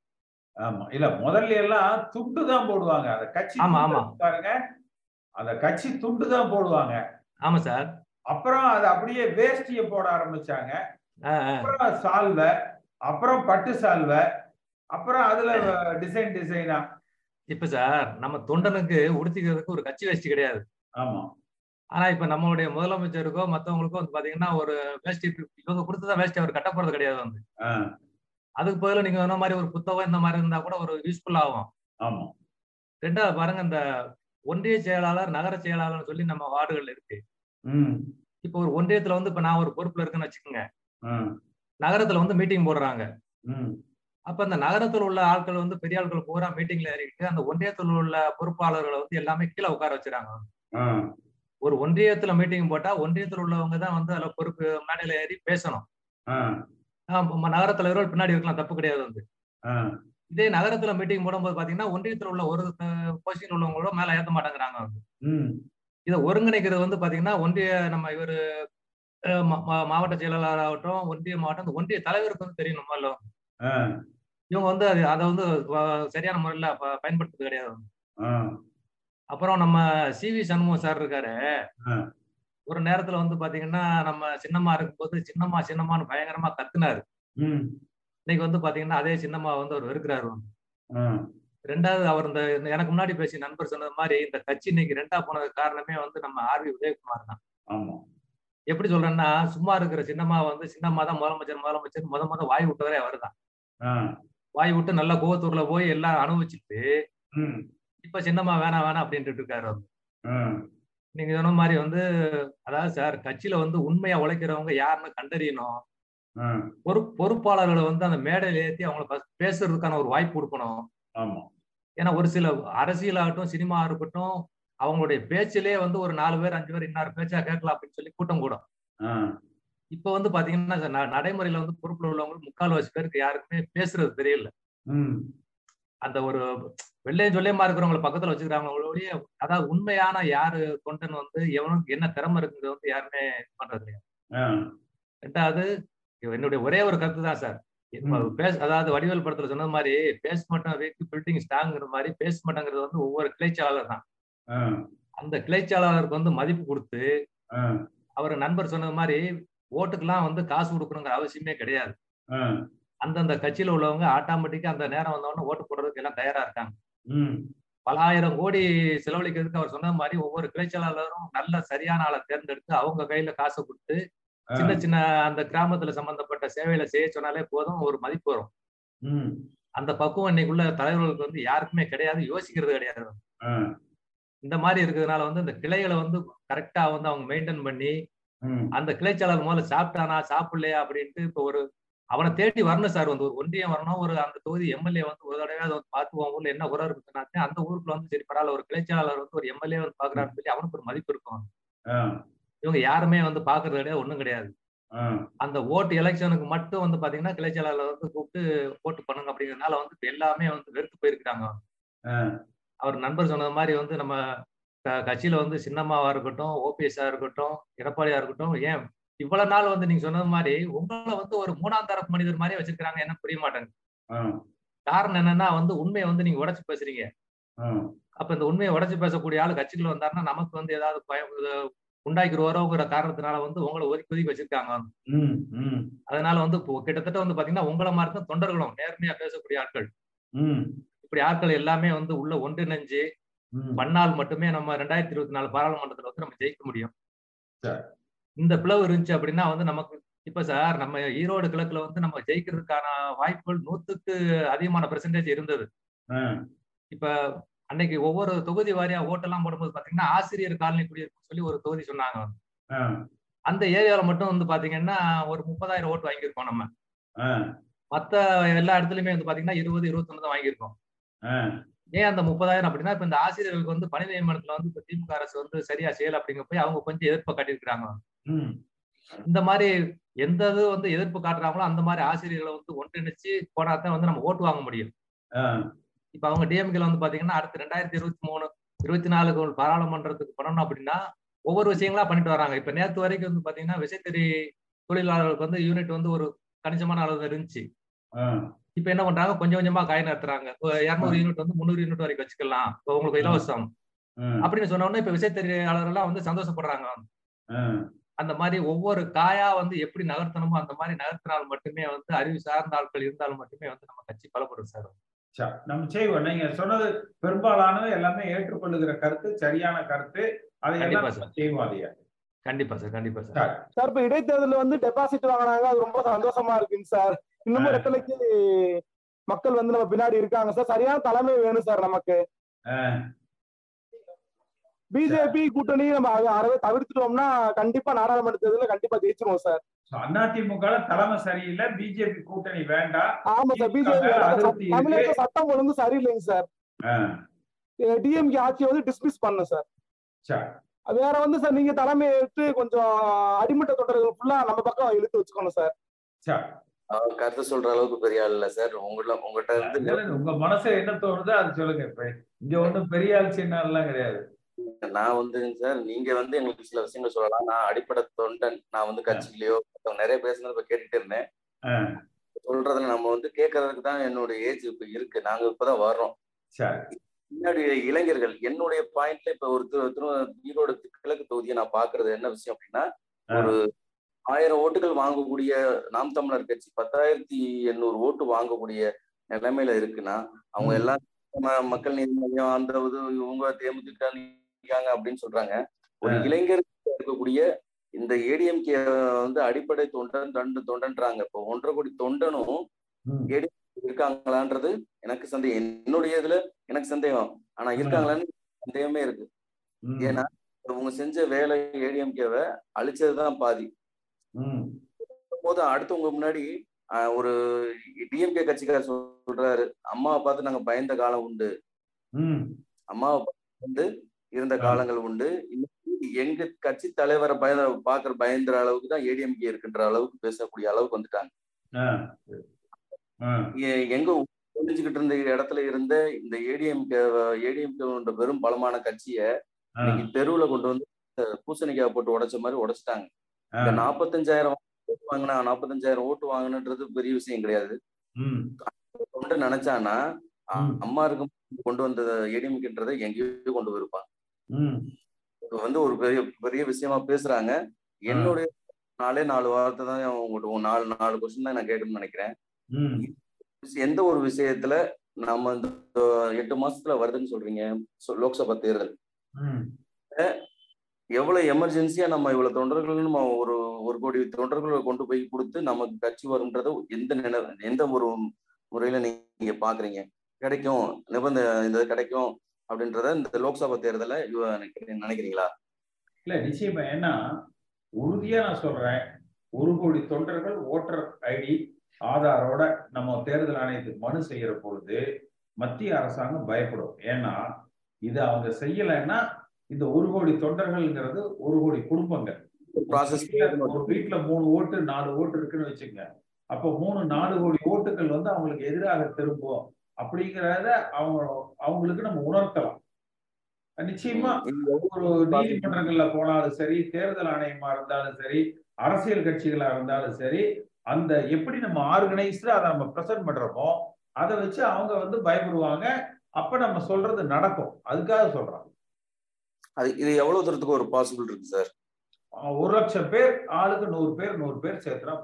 ஆமா. இல்ல முதல்ல எல்லாம் துண்டு தான் போடுவாங்க. அந்த கட்சி ஆமா, ஆமா. பாருங்க. அந்த கட்சி துண்டு தான் போடுவாங்க. ஆமா சார். அப்புறம் அது அப்படியே வேஷ்டிய போட ஆரம்பிச்சாங்க. அப்புறம் சால்வை அப்புறம் பட்டு சால்வை அப்புறம் அதுல டிசைன் டிசைனா. இப்ப சார் நம்ம தொண்டனுக்கு உடுத்திக்கிறதுக்கு ஒரு கட்சி வேஷ்டி கிடையாது. ஆமா. ஆனா இப்ப நம்மளுடைய முதலமைச்சருக்கோ மத்தவங்களுக்கோ வந்து பாத்தீங்கன்னா ஒரு வேஷ்டி இவங்க கொடுத்ததான் வேஷ்டி அவர் கட்ட போறது கிடையாது வந்து. அதுக்கு பதிலா நீங்க சொன்ன மாதிரி ஒரு புத்தகம் இந்த மாதிரி இருந்தா கூட ஒரு யூஸ்ஃபுல் ஆகும். ஆமா. ரெண்டாவது பாருங்க இந்த ஒன்றிய செயலாளர் நகர செயலாளர்னு சொல்லி நம்ம வார்டுகள் இருக்கு. இப்போ ஒரு ஒன்றியத்துல வந்து இப்ப நான் ஒரு பொறுப்புல இருக்கேன்னு வச்சுக்கோங்க. நகரத்துல வந்து மீட்டிங் போடுறாங்க. அப்ப அந்த நகரத்தில் உள்ள ஆட்கள் வந்து பெரிய ஆட்கள் பூரா மீட்டிங்ல ஏறிக்கிட்டு அந்த ஒன்றியத்தில் உள்ள பொறுப்பாளர்களை வந்து எல்லாமே கீழே உட்கார வச்சுறாங்க. ஆ, ஒரு ஒன்றியத்துல மீட்டிங் போட்டா ஒன்றியத்தில் உள்ளவங்க தான் வந்து அதுல பொறுப்பு மேடையில ஏறி பேசணும். நகர தலைவர்கள் பின்னாடி இருக்கலாம் தப்பு கிடையாது வந்து. இதே நகரத்துல மீட்டிங் போடும்போது பாத்தீங்கன்னா ஒன்றியத்துல உள்ள ஒரு பொசிஷன் உள்ளவங்களோட மேல ஏத்த மாட்டேங்கிறாங்க இதை ஒருங்கிணைக்கிறது வந்து பாத்தீங்கன்னா ஒன்றிய நம்ம இவர் மாவட்ட செயலாளர் ஆகட்டும் ஒன்றிய மாவட்டம் ஒன்றிய தலைவருக்கு வந்து தெரியணும் முதல்ல இவங்க வந்து அது அதை வந்து சரியான முறையில பயன்படுத்துறது கிடையாது. அப்புறம் நம்ம சி வி சண்முகம் சார் இருக்காரு. ஒரு நேரத்துல வந்து பாத்தீங்கன்னா நம்ம சின்னம்மா இருக்கும்போது சின்னம்மா சின்னம்மான்னு பயங்கரமா கத்துனாரு. இன்னைக்கு வந்து பாத்தீங்கன்னா அதே சின்னம்மா வந்து அவர் வெறுக்கிறாரு ரெண்டாவது அவர் இந்த எனக்கு முன்னாடி பேசிய நண்பர் சொன்னது மாதிரி இந்த கட்சி இன்னைக்கு ரெண்டா போனதுக்கு காரணமே வந்து நம்ம ஆர் வி உதயகுமார் தான். எப்படி சொல்றேன்னா சும்மா இருக்கிற சின்னம்மா வந்து சின்னம்மா தான் முதலமைச்சர் முதலமைச்சர் முத முத வாய் விட்டவரே அவர் தான். வாய் விட்டு நல்லா கோவத்தூர்ல போய் எல்லாம் அனுபவிச்சுட்டு இப்ப சின்னம்மா வேணாம் வேணாம் அப்படின்ட்டு இருக்காரு அவர். நீங்க சொன்ன மாதிரி வந்து அதாவது சார் கட்சியில வந்து உண்மையா உழைக்கிறவங்க யாருன்னு கண்டறியணும். பொறுப் பொறுப்பாளர்களை வந்து அந்த மேடையில ஏத்தி அவங்கள பேசுறதுக்கான ஒரு வாய்ப்பு கொடுக்கணும். ஏன்னா ஒரு சில அரசியலாகட்டும் சினிமா இருக்கட்டும் அவங்களுடைய பேச்சிலே வந்து ஒரு நாலு பேர் அஞ்சு பேர் இன்னார் பேச்சா கேட்கலாம் அப்படின்னு சொல்லி கூட்டம் கூடும். இப்ப வந்து பாத்தீங்கன்னா நடைமுறையில வந்து பொறுப்புல உள்ளவங்க முக்கால்வாசி பேருக்கு யாருக்குமே பேசுறது தெரியல. அந்த ஒரு வெள்ளையும் சொல்லியமா இருக்கிறவங்களை பக்கத்துல வச்சுக்கிறாங்களே அதாவது உண்மையான யாரு தொண்டன் வந்து எவனுக்கு என்ன திறமை இருக்குங்கிறது வந்து யாருமே பண்றது ஆ, ரெண்டாவது என்னுடைய ஒரே ஒரு கருத்து தான் சார். பேஸ் அதாவது வடிவேல் படத்துல சொன்ன மாதிரி பேஸ் மட்டும் வீக்கு பில்டிங் ஸ்ட்ராங்கிற மாதிரி பேஸ் மட்டுங்கிறது வந்து ஒவ்வொரு கிளைச்சாளர் தான். அந்த கிளைச்சாளருக்கு வந்து மதிப்பு கொடுத்து அவர் நண்பர் சொன்னது மாதிரி ஓட்டுக்கெல்லாம் வந்து காசு கொடுக்கணுங்கிற அவசியமே கிடையாது. அந்தந்த கட்சியில உள்ளவங்க ஆட்டோமேட்டிக்கா அந்த நேரம் வந்தவொடனே ஓட்டு போடுறதுக்கு எல்லாம் தயாரா இருக்காங்க. பல ஆயிரம் கோடி செலவழிக்கிறதுக்கு அவர் சொன்ன மாதிரி ஒவ்வொரு கிளைச்சலாளரும் நல்ல சரியான ஆளை தேர்ந்தெடுத்து அவங்க கையில காசை கொடுத்து சின்ன சின்ன அந்த கிராமத்துல சம்பந்தப்பட்ட சேவையில செய்ய சொன்னாலே போதும் ஒரு மதிப்பு வரும். அந்த பக்குவம் இன்னைக்குள்ள தலைவர்களுக்கு வந்து யாருக்குமே கிடையாது யோசிக்கிறது கிடையாது. இந்த மாதிரி இருக்கிறதுனால வந்து இந்த கிளைகளை வந்து கரெக்டா வந்து அவங்க மெயின்டைன் பண்ணி அந்த கிளைச்சாளர் முதல்ல சாப்பிட்டானா சாப்பிடலையா அப்படின்ட்டு இப்போ ஒரு அவனை தேடி வரணும் சார். வந்து ஒரு ஒன்றியம் வரணும் ஒரு அந்த தொகுதி எம்எல்ஏ வந்து ஒரு தடவை அதை வந்து பார்த்து உன் ஊர்ல என்ன குறை இருக்குன்னாலே அந்த ஊருக்குள்ள வந்து சரி பரவாயில்ல ஒரு கிளைச்சாளர் வந்து ஒரு எம்எல்ஏ வந்து பாக்குறான்னு சொல்லி அவனுக்கு ஒரு மதிப்பு இருக்கும். இவங்க யாருமே வந்து பாக்குறது கிடையாது ஒண்ணும் கிடையாது. அந்த ஓட்டு எலெக்ஷனுக்கு மட்டும் வந்து பாத்தீங்கன்னா கிளைச்சாளர்ல வந்து கூப்பிட்டு ஓட்டு பண்ணுங்க அப்படிங்கறதுனால வந்து எல்லாமே வந்து வெறுத்து போயிருக்கிறாங்க ஆ, அவர் நண்பர் சொன்னது மாதிரி வந்து நம்ம கட்சியில வந்து சின்னம்மாவா இருக்கட்டும் ஓபிஎஸ்ஆ இருக்கட்டும் எடப்பாடியா இருக்கட்டும் ஏன் இவ்வளவு நாள் வந்து நீங்க சொன்னது மாதிரி உங்களை வந்து ஒரு மூணாம் தரப்பு மனிதர் மாதிரி வச்சிருக்காங்க என்ன புரிய மாட்டாங்க காரணம் என்னன்னா வந்து உண்மையை வந்து நீங்க உடைச்சு பேசுறீங்க. அப்ப இந்த உண்மையை உடைச்சு பேசக்கூடிய ஆள் கட்சிக்குள்ள வந்தாருன்னா நமக்கு வந்து ஏதாவது பயம் உண்டாக்கிடுவாரோங்கிற காரணத்தினால வந்து உங்களை ஒதுக்கி ஒதுக்கி வச்சிருக்காங்க அதனால வந்து கிட்டத்தட்ட வந்து பாத்தீங்கன்னா உங்களை மாதிரி தான் தொண்டர்களும் நேர்மையா பேசக்கூடிய ஆட்கள். இப்படி ஆட்கள் எல்லாமே வந்து உள்ள ஒன்றிணைஞ்சு பண்ணால் மட்டுமே நம்ம ரெண்டாயிரத்தி இருபத்தி நாலு பாராளுமன்றத்துல வந்து நம்ம ஜெயிக்க முடியும். இந்த பிளவு இருந்துச்சு அப்படின்னா வந்து நமக்கு இப்ப சார் நம்ம ஈரோடு கிழக்குல வந்து நம்ம ஜெயிக்கிறதுக்கான வாய்ப்புகள் நூத்துக்கு அதிகமான பெர்சன்டேஜ் இருந்தது. இப்ப அன்னைக்கு ஒவ்வொரு தொகுதி வாரியா ஓட்டெல்லாம் போடும்போது பாத்தீங்கன்னா ஆசிரியர் காலனி குடியிருப்பு சொல்லி ஒரு தொகுதி சொன்னாங்க அந்த ஏரியால மட்டும் வந்து பாத்தீங்கன்னா ஒரு முப்பதாயிரம் ஓட்டு வாங்கியிருக்கோம் நம்ம. மத்த எல்லா இடத்துலயுமே வந்து பாத்தீங்கன்னா இருபது இருபத்தொன்னு தான் வாங்கியிருக்கோம். ஏன் அந்த முப்பதாயிரம் அப்படின்னா இப்ப இந்த ஆசிரியர்களுக்கு வந்து பணி நியமனத்துல வந்து இப்ப திமுக அரசு வந்து சரியா செய்யல அப்படிங்க போய் அவங்க கொஞ்சம் எதிர்ப்பை காட்டியிருக்கிறாங்க இந்த மாதிரி எந்த இது வந்து எதிர்ப்பு காட்டுறாங்களோ அந்த மாதிரி ஆசிரியர்களை வந்து ஒன்றிணைச்சு போனா தான் வந்து நம்ம ஓட்டு வாங்க முடியும். இப்ப அவங்க டிஎம்கேல வந்து பாத்தீங்கன்னா அடுத்து ரெண்டாயிரத்தி இருபத்தி மூணு இருபத்தி நாலுக்கு பாராளுமன்றத்துக்கு பண்ணணும் அப்படின்னா ஒவ்வொரு விஷயங்களா பண்ணிட்டு வராங்க. இப்ப நேற்று வரைக்கும் வந்து பாத்தீங்கன்னா விசைத்தறி தொழிலாளர்களுக்கு வந்து யூனிட் வந்து ஒரு கணிசமான அளவு இருந்துச்சு. இப்ப என்ன பண்றாங்க? கொஞ்சம் கொஞ்சமா காய் நடத்துறாங்க. இருநூறு யூனிட் வந்து முந்நூறு யூனிட் வரைக்கும் வச்சுக்கலாம். இப்ப உங்களுக்கு இலவசம். அப்படின்னு சொன்ன உடனே இப்ப விசைத்தறியாளர்கள் எல்லாம் வந்து சந்தோஷப்படுறாங்க. அந்த மாதிரி ஒவ்வொரு காயா வந்து எப்படி நகர்த்தணுமோ அந்த மாதிரி நகர்த்தினால் மட்டுமே வந்து அறிவு சார்ந்த ஆட்கள் இருந்தாலும் மட்டுமே வந்து நம்ம கட்சி பலப்படும் சார். நம்ம செய்வோம். நீங்க சொன்னது பெரும்பாலானது எல்லாமே ஏற்றுக்கொள்ளுகிற கருத்து சரியான கருத்து. அதை எல்லாம் செய்வோம் அதையா. கண்டிப்பா சார் கண்டிப்பா சார். சார். இப்ப இடைத்தேர்தல் வந்து டெபாசிட் வாங்கினாங்க. அது ரொம்ப சந்தோஷமா இருக்குங்க சார். இன்னமும் இடத்துலக்கு மக்கள் வந்து நம்ம பின்னாடி இருக்காங்க சார். சரியான தலைமை வேணும் சார் நமக்கு. பிஜேபி கூட்டணி நம்ம அறவே தவிர்த்துட்டோம்னா கண்டிப்பா நாடாளுமன்ற தேர்தலில் கண்டிப்பா ஜெயிச்சிருவோம் சார். அதிமுக தலைமை சரியில்லை. பிஜேபி கூட்டணி வேண்டாம் ஆமா சார் பிஜேபி தமிழக சட்டம் ஒழுங்கு சரியில்லைங்க சார். டிஎம்கே ஆட்சியை வந்து டிஸ்மிஸ் பண்ணும் சார். வேற வந்து சார் நீங்க தலைமை எடுத்து கொஞ்சம் அடிமட்ட தொடர்கள் ஃபுல்லா நம்ம பக்கம் இழுத்து வச்சுக்கணும் சார். கருத்து சொல்ற அளவுக்கு பெரிய ஆள் இல்ல சார். உங்கள உங்ககிட்ட இருந்து உங்க மனசு என்ன தோணுதோ அது சொல்லுங்க. இப்ப இங்க ஒண்ணும் பெரிய ஆள் சின்ன எல்லாம் கிடையாது. நான் வந்து சார் நீங்க வந்து எங்களுக்கு சில விஷயங்கள் சொல்லலாம். நான் அடிப்படை தொண்டன். நான் வந்து கட்சியிலயோ நிறைய பேசுனது இப்ப கேட்டுட்டு இருந்தேன். சொல்றதுல நம்ம வந்து கேட்கறதுக்கு தான் என்னுடைய ஏஜ் இப்ப இருக்கு. நாங்க இப்பதான் வர்றோம். என்னுடைய இளைஞர்கள் என்னுடைய பாயிண்ட்ல இப்ப ஒரு திரு ஈரோடு கிழக்கு தொகுதியை நான் பாக்குறது என்ன விஷயம் அப்படின்னா ஒரு ஆயிரம் ஓட்டுகள் வாங்கக்கூடிய நாம் தமிழர் கட்சி பத்தாயிரத்தி எண்ணூறு ஓட்டு வாங்கக்கூடிய நிலைமையில இருக்குன்னா அவங்க எல்லாம் மக்கள் நீதி மையம் அந்த இவங்க தேமுதிக இருக்காங்க அப்படின்னு சொல்றாங்க. ஒரு இளைஞர் இருக்கக்கூடிய இந்த ஏடிஎம்கே வந்து அடிப்படை தொண்டன் தண்டு தொண்டன்றாங்க. இப்போ ஒன்றரை கோடி தொண்டனும் ஏடிஎம் இருக்காங்களான்றது எனக்கு சந்தேகம் என்னுடைய இதுல எனக்கு சந்தேகம். ஆனா இருக்காங்களான்னு சந்தேகமே இருக்கு. ஏன்னா இவங்க செஞ்ச வேலை ஏடிஎம்கேவை அழிச்சதுதான் பாதி. போது அடுத்தவங்க முன்னாடி ஒரு டிஎம்கே கட்சிக்காரர் சொல்றாரு. அம்மாவை பார்த்து நாங்க பயந்த காலம் உண்டு. அம்மாவை வந்து இருந்த காலங்கள் உண்டு. எங்க கட்சி தலைவரை பய பாக்குற பயந்துற அளவுக்கு தான் ஏடிஎம்கே இருக்குன்ற அளவுக்கு பேசக்கூடிய அளவுக்கு வந்துட்டாங்க. எங்க ஒழிஞ்சுக்கிட்டு இருந்த இடத்துல இருந்த இந்த ஏடிஎம்கே ஏடிஎம்கே பெரும் பலமான கட்சிய இன்னைக்கு தெருவுல கொண்டு வந்து பூசணிக்காய் போட்டு உடைச்ச மாதிரி உடைச்சிட்டாங்க. இந்த நாற்பத்தஞ்சாயிரம் ஓட்டு வாங்கினா நாற்பத்தஞ்சாயிரம் ஓட்டு வாங்கினது பெரிய விஷயம் கிடையாது. கொண்டு நினைச்சானா அம்மா இருக்கும் கொண்டு வந்த ஏடிஎம்கின்றதை எங்கேயோ கொண்டு போயிருப்பான் வந்து ஒரு பெரிய பெரிய விஷயமா பேசுறாங்க. என்னுடைய நாலே நாலு வார்த்தை தான் உங்கள்கிட்ட நாலு நாலு கொஸ்டின் தான் நான் கேட்கணும்னு நினைக்கிறேன். எந்த ஒரு விஷயத்துல நம்ம இந்த எட்டு மாசத்துல வருதுன்னு சொல்றீங்க? லோக்சபா தேர்தல். எவ்வளவு எமர்ஜென்சியா நம்ம இவ்வளவு தொண்டர்கள் நம்ம ஒரு ஒரு கோடி தொண்டர்களை கொண்டு போய் கொடுத்து நமக்கு கட்சி வரும்ன்றத எந்த நினை எந்த ஒரு முறையில நீங்க பாக்குறீங்க? கிடைக்கும். நிபந்த இந்த கிடைக்கும். அப்படின்றத இந்த லோக்சபா தேர்தல நினைக்கிறீங்களா? இல்ல நிச்சயமா. ஏன்னா உறுதியா நான் சொல்றேன். ஒரு கோடி தொண்டர்கள் ஓட்டர் ஐடி ஆதாரோட நம்ம தேர்தல் ஆணையத்துக்கு மனு செய்யற பொழுது மத்திய அரசாங்கம் பயப்படும். ஏன்னா இது அவங்க செய்யலைன்னா இந்த ஒரு கோடி தொண்டர்கள்ங்கிறது ஒரு கோடி குடும்பங்கள். ஒரு வீட்டுல மூணு ஓட்டு நாலு ஓட்டு இருக்குன்னு வச்சுங்க அப்போ மூணு நாலு கோடி ஓட்டுகள் வந்து அவங்களுக்கு எதிராக திரும்பும். அப்படிங்கிறத அவங்க அவங்களுக்கு நம்ம உணர்த்தலாம். நிச்சயமா ஒரு நீதிமன்றங்கள்ல போனாலும் சரி தேர்தல் ஆணையமா இருந்தாலும் சரி அரசியல் கட்சிகளா இருந்தாலும் சரி அந்த எப்படி நம்ம ஆர்கனைஸ்டா அதை நம்ம ப்ரெசென்ட் பண்றோமோ அதை வச்சு அவங்க வந்து பயப்படுவாங்க. அப்ப நம்ம சொல்றது நடக்கும். அதுக்காக சொல்றோம் அது இது எவ்வளவு தூரத்துக்கு ஒரு பாசிபிள் இருக்கு சார் ஒரு லட்சம் பேர் ஆளுக்கு நூறு பேர் நூறு பேர் சேர்த்துனா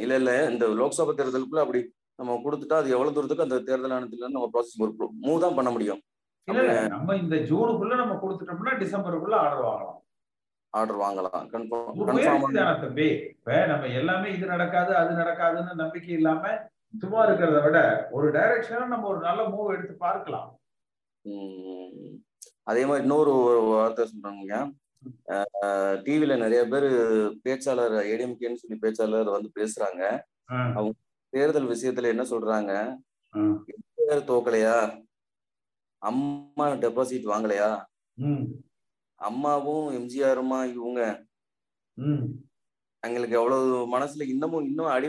இல்ல இல்ல. இந்த லோக்சபா தேர்தலுக்குள்ள அப்படி நம்ம கொடுத்துட்டா அது எவ்வளவு தூரத்துக்கு அந்த தேர்தல் ஆணையத்துல நம்ம ப்ராசஸ் ஒரு மூவ் தான் பண்ண முடியும். நம்ம இந்த ஜூனுக்குள்ள நம்ம கொடுத்துட்டோம்னா டிசம்பருக்குள்ள ஆர்டர் வாங்கலாம். ஆர்டர் வாங்கலாம். கன்ஃபார்ம் தம்பி. இப்ப நம்ம எல்லாமே இது நடக்காது அது நடக்காதுன்னு நம்பிக்கை இல்லாம சும்மா இருக்கிறத விட ஒரு டைரக்ஷனா நம்ம ஒரு நல்ல மூவ் எடுத்து பார்க்கலாம். அதே மாதிரி இன்னொரு வார்த்தை சொல்றாங்க டிவில நிறைய பேர் பேச்சாளர் ஏடிஎம்கேன்னு சொல்லி பேச்சாளர் வந்து பேசுறாங்க. அவங்க தேர்தல் விஷயத்துல என்ன சொல்றாங்க? எம்ஜிஆர் தோக்கலையா? அம்மா டெபாசிட் வாங்கலையா? அம்மாவும் எம்ஜிஆருமா இவங்க? எங்களுக்கு எவ்வளவு மனசுல இன்னமும் இன்னும் அடி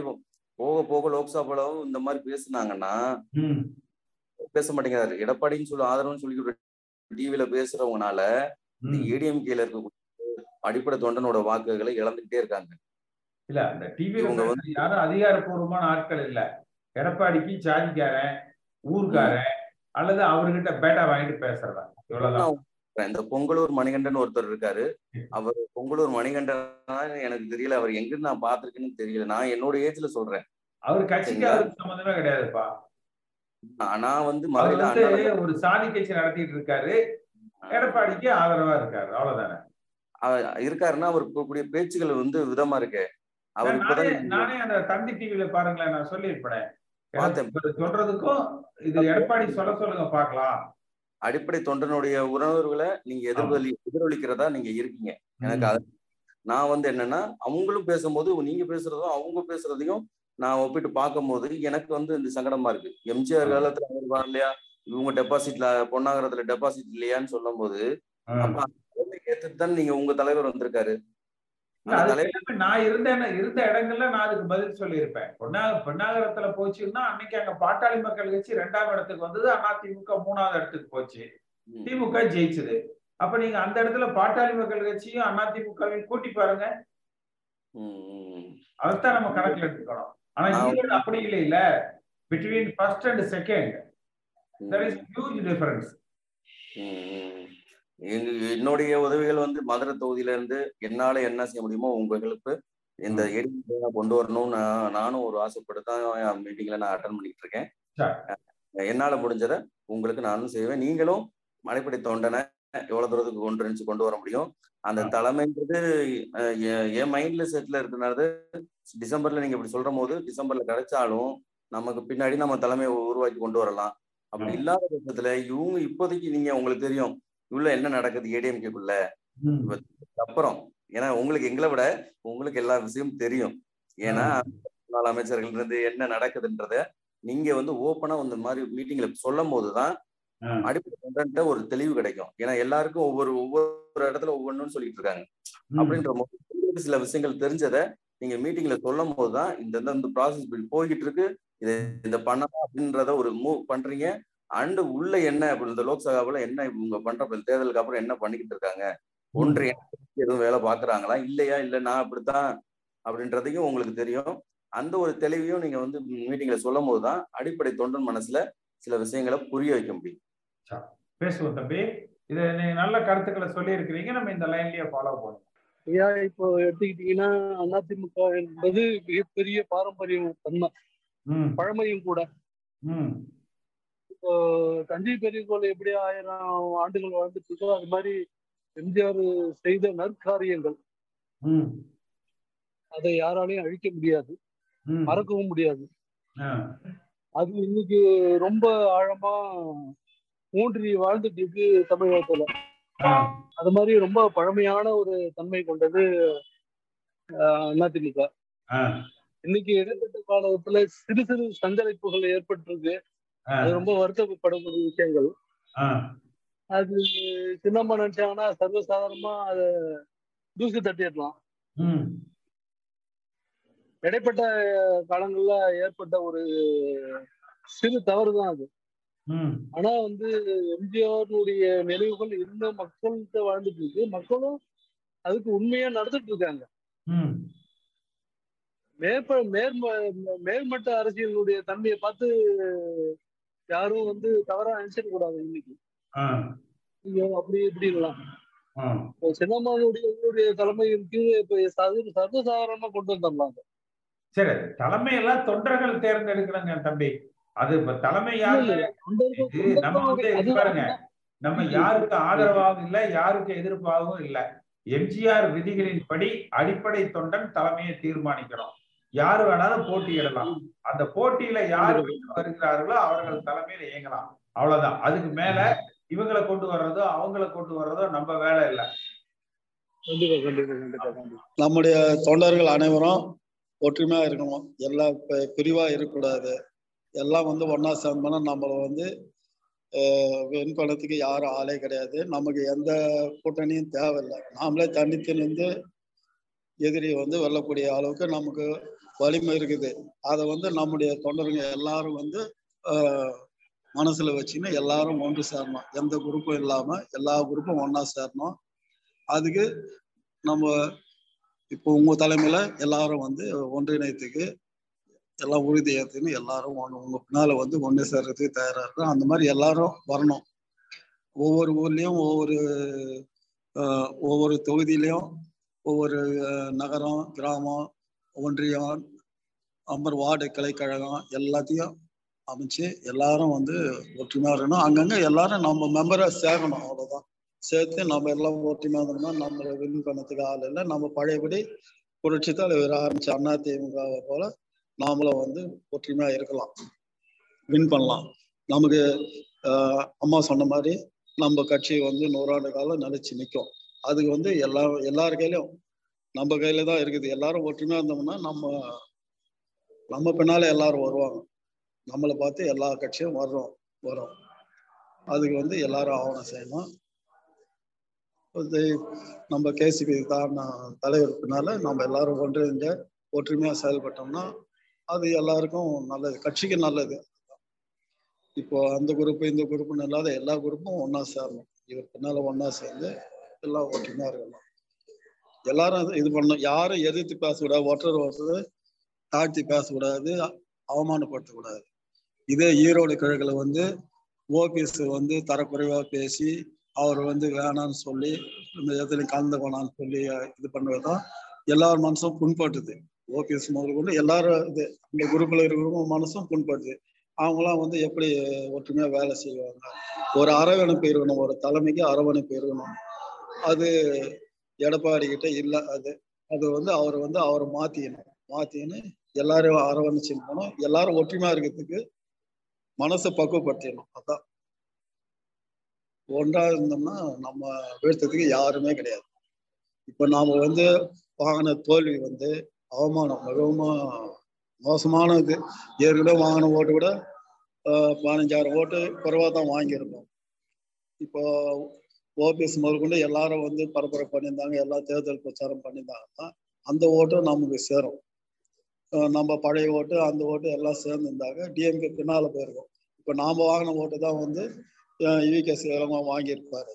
போக போக லோக்சபாவும் இந்த மாதிரி பேசுனாங்கன்னா பேச மாட்டேங்கிறாரு. எடப்பாடின்னு சொல்லி ஆதரவுன்னு சொல்லி டிவில பேசுறவங்கனால ஏடிஎம்கேல இருக்க அடிப்படை தொண்டனோட வாக்குகளை இழந்துகிட்டே இருக்காங்க. இல்ல அந்த டிவில யாரும் அதிகாரப்பூர்வமான ஆட்கள் இல்ல. எடப்பாடிக்கு சாதிக்காரன் ஊர்க்காரன் அல்லது அவர்கிட்ட பேட்டா வாங்கிட்டு பேசுறதா இவ்வளவுதான். இந்த பொங்கலூர் மணிகண்டன் ஒருத்தர் இருக்காரு. அவர் பொங்கலூர் மணிகண்டன் எனக்கு தெரியல. அவர் எங்க நான் பாத்திருக்கேன்னு தெரியல. நான் என்னோட ஏஜ்ல சொல்றேன். அவர் கட்சிக்கு சம்மந்தமே கிடையாதுப்பா. நான் வந்து மதுரையில ஒரு சாதி கட்சி நடத்திட்டு இருக்காரு. எடப்பாடிக்கு ஆதரவா இருக்காரு. அவ்வளவுதானே. இருக்காருன்னா அவர் கூடிய பேச்சுகள் வந்து விதமா இருக்கு. அவர் நானே அந்த தந்தி டிவில பாருங்களேன் நான் சொல்லியிருப்பேன். சொல்றதுக்கும் இது எடப்பாடி சொல்ல சொல்லுங்க பாக்கலாம் அடிப்படை தொண்டனுடைய உறவுகளை நீங்க எதிர்வலி எதிரொலிக்கிறதா நீங்க இருக்கீங்க. எனக்கு அது நான் வந்து என்னன்னா அவங்களும் பேசும்போது நீங்க பேசுறதும் அவங்க பேசுறதையும் நான் ஒப்பிட்டு பார்க்கும்போது எனக்கு வந்து இந்த சங்கடமா இருக்கு. எம்ஜிஆர் காலத்துல அவர் வரலையா இவங்க டெபாசிட்ல பொன்னாகரத்துல டெபாசிட் இல்லையான்னு சொல்லும் போது ஏத்துட்டு தான் நீங்க உங்க தலைவர் வந்திருக்காரு. நான் இருந்த இருந்த இடங்கள்ல நான் அதுக்கு பதில் சொல்லியிருப்பேன். பொன்னாக பொன்னாகரத்துல போச்சுன்னா அன்னைக்கு அங்க பாட்டாளி மக்கள் கட்சி ரெண்டாம் இடத்துக்கு வந்தது. அதிமுக மூணாவது இடத்துக்கு போச்சு. திமுக ஜெயிச்சது. அப்ப நீங்க அந்த இடத்துல பாட்டாளி மக்கள் கட்சியும் அதிமுகவையும் கூட்டி பாருங்க. அதைத்தான் நம்ம கணக்குல எடுத்துக்கணும். ஆனா ஈரோடு அப்படி இல்லை இல்ல. Between first and second there is huge difference என்னுடைய உதவிகள் வந்து மதுரை தொகுதியில இருந்து என்னால என்ன செய்ய முடியுமோ உங்களுக்கு இந்த எடிட்டிங் கொண்டு வரணும்னு நானும் ஒரு ஆசைப்பட்டு தான் மீட்டிங்ல நான் அட்டன் பண்ணிட்டு இருக்கேன் என்னால முடிஞ்சதை உங்களுக்கு நானும் செய்வேன். நீங்களும் மலைப்படை தொண்டனை எவ்வளவு தூரத்துக்கு கொண்டு இருந்துச்சு கொண்டு வர முடியும்? அந்த தலைமைன்றது என் மைண்ட்ல செட்ல இருக்கிறது டிசம்பர்ல நீங்க இப்படி சொல்ற போது டிசம்பர்ல கிடைச்சாலும் நமக்கு பின்னாடி நம்ம தலைமையை உருவாக்கி கொண்டு வரலாம். அப்படி இல்லாத பட்சத்துல இவங்க இப்போதைக்கு நீங்க உங்களுக்கு தெரியும். உள்ள என்ன நடக்குது ஏடிஎம்கேக்குள்ள? அப்புறம் ஏன்னா உங்களுக்கு எங்களை விட உங்களுக்கு எல்லா விஷயமும் தெரியும். ஏன்னா முன்னாள் அமைச்சர்கள் இருந்து என்ன நடக்குதுன்றத நீங்க வந்து ஓப்பனா இந்த மாதிரி மீட்டிங்ல சொல்லும் போதுதான் அடிப்படை ஒரு தெளிவு கிடைக்கும். ஏன்னா எல்லாருக்கும் ஒவ்வொரு ஒவ்வொரு இடத்துல ஒவ்வொன்றும் சொல்லிட்டு இருக்காங்க. அப்படின்ற சில விஷயங்கள் தெரிஞ்சதை நீங்க மீட்டிங்ல சொல்லும் போதுதான் இந்த இந்த ப்ராசஸ் இப்படி போய்கிட்டு இருக்கு. இதை இந்த பண்ணலாம் அப்படின்றத ஒரு மூவ் பண்றீங்க. அண்டு உள்ள என்ன அப்படி இந்த லோக்சபாவில் என்ன இவங்க பண்ற தேர்தலுக்கு அப்புறம் என்ன பண்ணிக்கிட்டு இருக்காங்க? ஒன்றிய எதுவும் வேலை பாக்குறாங்களா இல்லையா? இல்ல நான் அப்படித்தான் அப்படின்றதையும் உங்களுக்கு தெரியும். அந்த ஒரு தெளிவையும் நீங்க வந்து மீட்டிங்ல சொல்லும் போதுதான் அடிப்படை தொண்டன் மனசுல சில விஷயங்களை புரிய வைக்க முடியும். பேசுவோம் தம்பி. இது நீங்க நல்ல கருத்துக்களை சொல்லி இருக்கிறீங்க நம்ம இந்த லைன்லயே ஃபாலோ பண்ணுவோம். ஐயா இப்போ எடுத்துக்கிட்டீங்கன்னா அதிமுக என்பது மிகப்பெரிய பாரம்பரியம் தன்மை. பழமையும் கூட. இப்போ தஞ்சை பெரிய கோவில் எப்படி ஆயிரம் ஆண்டுகள் வாழ்ந்துட்டு இருக்கோ அது மாதிரி எம்ஜிஆர் செய்த நற்காரியங்கள். அதை யாராலையும் அழிக்க முடியாது. மறக்கவும் முடியாது. அது இன்னைக்கு ரொம்ப ஆழமா ஊன்றி வாழ்ந்துட்டு இருக்கு தமிழகத்துல அது மாதிரி ரொம்ப பழமையான ஒரு தன்மை கொண்டது அதிமுக. இன்னைக்கு இடைப்பட்ட காலத்துல சிறு சிறு சஞ்சரிப்புகள் ஏற்பட்டிருக்கு. அது ரொம்ப வருத்தப்படக்கூடிய விஷயங்கள். அது சின்னம்மா நினைச்சாங்கன்னா சர்வசாதாரணமா அத தூசி தட்டிடலாம். இடைப்பட்ட காலங்கள்ல ஏற்பட்ட ஒரு சிறு தவறு தான் அது ஆனா வந்து எம்ஜிஆருடைய நினைவுகள் இன்னும் மக்கள்கிட்ட வாழ்ந்துட்டு இருக்கு. மக்களும் அதுக்கு உண்மையா நடந்துட்டு இருக்காங்க. மேற்ப மேற்ப மேல்மட்ட அரசியலுடைய தன்மையை பார்த்து யாரும் வந்து தவறா நினைச்சிட கூடாது இன்னைக்கு. அப்படி இப்படி இல்லாம் சின்னம்மாவுடைய உங்களுடைய தலைமையின் கீழ் இப்ப சர்வசாதாரணமா கொண்டு வந்துடலாங்க சரி தலைமை எல்லாம் தொண்டர்கள் தேர்ந்தெடுக்கிறாங்க தம்பி. அது தலைமை யாரு? நம்ம வந்து பாருங்க. நம்ம யாருக்கு ஆதரவாகவும் இல்லை யாருக்கு எதிர்ப்பாகவும் இல்லை. எம்ஜிஆர் விதிகளின் படி அடிப்படை தொண்டன் தலைமையை தீர்மானிக்கிறோம். யாரு வேணாலும் போட்டியிடலாம். அந்த போட்டியில யார் வருகிறார்களோ அவர்கள் தலைமையில இயங்கலாம். அவ்வளவுதான். அதுக்கு மேல இவங்களை கொண்டு வர்றதோ அவங்கள கொண்டு வர்றதோ நம்ம வேலை இல்லை. நம்முடைய தொண்டர்கள் அனைவரும் ஒற்றுமையா இருக்கணும். எல்லா பிரிவா இருக்கக்கூடாது. எல்லாம் வந்து ஒன்னா சேர்ந்தோம்னா நம்மள வந்து வின் பண்ணதுக்கு யாரும் ஆளே கிடையாது. நமக்கு எந்த கூட்டணியும் தேவையில்லை. நாமளே தனித்து நின்று எதிரி வந்து வெல்லக்கூடிய அளவுக்கு நமக்கு வலிமை இருக்குது. அதை வந்து நம்முடைய தொண்டருங்க எல்லாரும் வந்து மனசுல வச்சுன்னு எல்லாரும் ஒன்று சேரணும். எந்த குரூப்பும் இல்லாம எல்லா குரூப்பும் ஒன்னா சேரணும். அதுக்கு நம்ம இப்போ உங்க தலைமையில எல்லாரும் வந்து ஒன்றிணைத்துக்கு எல்லாம் உறுதி ஏற்றுன்னு எல்லாரும் ஒன்று உங்க பின்னால வந்து ஒன்று சேர்றதுக்கு தயாரா இருக்கும் அந்த மாதிரி எல்லாரும் வரணும். ஒவ்வொரு ஊர்லயும் ஒவ்வொரு ஒவ்வொரு தொகுதியிலையும் ஒவ்வொரு நகரம் கிராமம் ஒன்றியம் அம்பர் வார்டு கிளைக்கழகம் எல்லாத்தையும் அமைச்சு எல்லாரும் வந்து ஒற்றுமையா இருக்கணும். அங்கங்க எல்லாரும் நம்ம மெம்பரை சேர்க்கணும் அவ்வளவுதான். சேர்த்து நம்ம எல்லாம் ஒற்றுமையா இருந்தோம்னா நம்மளை வின் பண்ணதுக்கு ஆள் இல்லை. நம்ம பழையபடி புரட்சி தலைவர் ஆரம்பிச்ச அண்ணா திமுகவை போல நாமளும் வந்து ஒற்றுமையா இருக்கலாம். வின் பண்ணலாம். நமக்கு அம்மா சொன்ன மாதிரி நம்ம கட்சி வந்து நூறாண்டு காலம் நிலைச்சு நிற்கும் அதுக்கு வந்து எல்லா எல்லார் கையிலும் நம்ம கையில தான் இருக்குது. எல்லாரும் ஒற்றுமையா இருந்தோம்னா நம்ம நம்ம பின்னால எல்லாரும் வருவாங்க. நம்மளை பார்த்து எல்லா கட்சியும் வர்றோம் வரும் அதுக்கு வந்து எல்லாரும் ஆவணம் செய்யணும். நம்ம கேசிபி தான் தலைவர் பின்னால நம்ம எல்லாரும் ஒன்றிணைஞ்ச ஒற்றுமையா செயல்பட்டோம்னா அது எல்லாருக்கும் நல்லது. கட்சிக்கு நல்லது. இப்போ அந்த குரூப் இந்த குரூப்னு இல்லாத எல்லா குரூப்பும் ஒன்னா சேரணும். இவர் பின்னால ஒன்னா சேர்ந்து எல்லாம் ஒற்றுமையா இருக்கணும். எல்லாரும் இது பண்ணணும். யாரும் எதிர்த்து பேசக்கூடாது ஒருத்தர் ஒருத்தர் தாழ்த்தி பேசக்கூடாது அவமானப்படுத்தக்கூடாது. இதே ஈரோடு கிழக்குல வந்து ஓபிஎஸ் வந்து தரக்குறைவாக பேசி அவர் வந்து வேணான்னு சொல்லி இந்த இடத்துல கலந்து போனான்னு சொல்லி இது பண்ணதான் எல்லார் மனசும் புண்பட்டுது ஓபிஎஸ் முதல் கொண்டு எல்லாரும் இது இந்த குரூப்ல இருக்கிறவங்க மனசும் புண்படுது. அவங்களாம் வந்து எப்படி ஒற்றுமையா வேலை செய்வாங்க? ஒரு அரவணைப்பு இருக்கணும் ஒரு தலைமைக்கு அரவணைப்பு இருக்கணும். அது எடப்பாடி கிட்ட இல்லை அது அது வந்து அவர் வந்து அவரை மாத்திக்கணும். மாத்தின்னு எல்லாரும் அரவணைச்சு போனோம். எல்லாரும் ஒற்றுமையா இருக்கிறதுக்கு மனசை பக்குவப்படுத்திடணும். அதான். ஒன்றா இருந்தோம்னா நம்ம வீழ்த்ததுக்கு யாருமே கிடையாது. இப்ப நாம வந்து வாங்கின தோல்வி வந்து அவமானம் மிகவும் மோசமான இது ஏற்கனவே வாங்கின ஓட்டு கூட பதினஞ்சாயிரம் ஓட்டு குறைவா தான் வாங்கியிருந்தோம். இப்போ ஓபிஎஸ் முதற்கொண்டு எல்லாரும் வந்து பரபரப்பு பண்ணியிருந்தாங்க எல்லா தேர்தல் பிரச்சாரம் பண்ணியிருந்தாங்கன்னா அந்த ஓட்டும் நமக்கு சேரும். நம்ம பழைய ஓட்டு அந்த ஓட்டு எல்லாம் சேர்ந்துருந்தாங்க டிஎம்கே பின்னால் போயிருக்கோம். இப்போ நாம் வாங்கின ஓட்டு தான் வந்து இவிகே சேலங்கம் வாங்கியிருப்பாரு.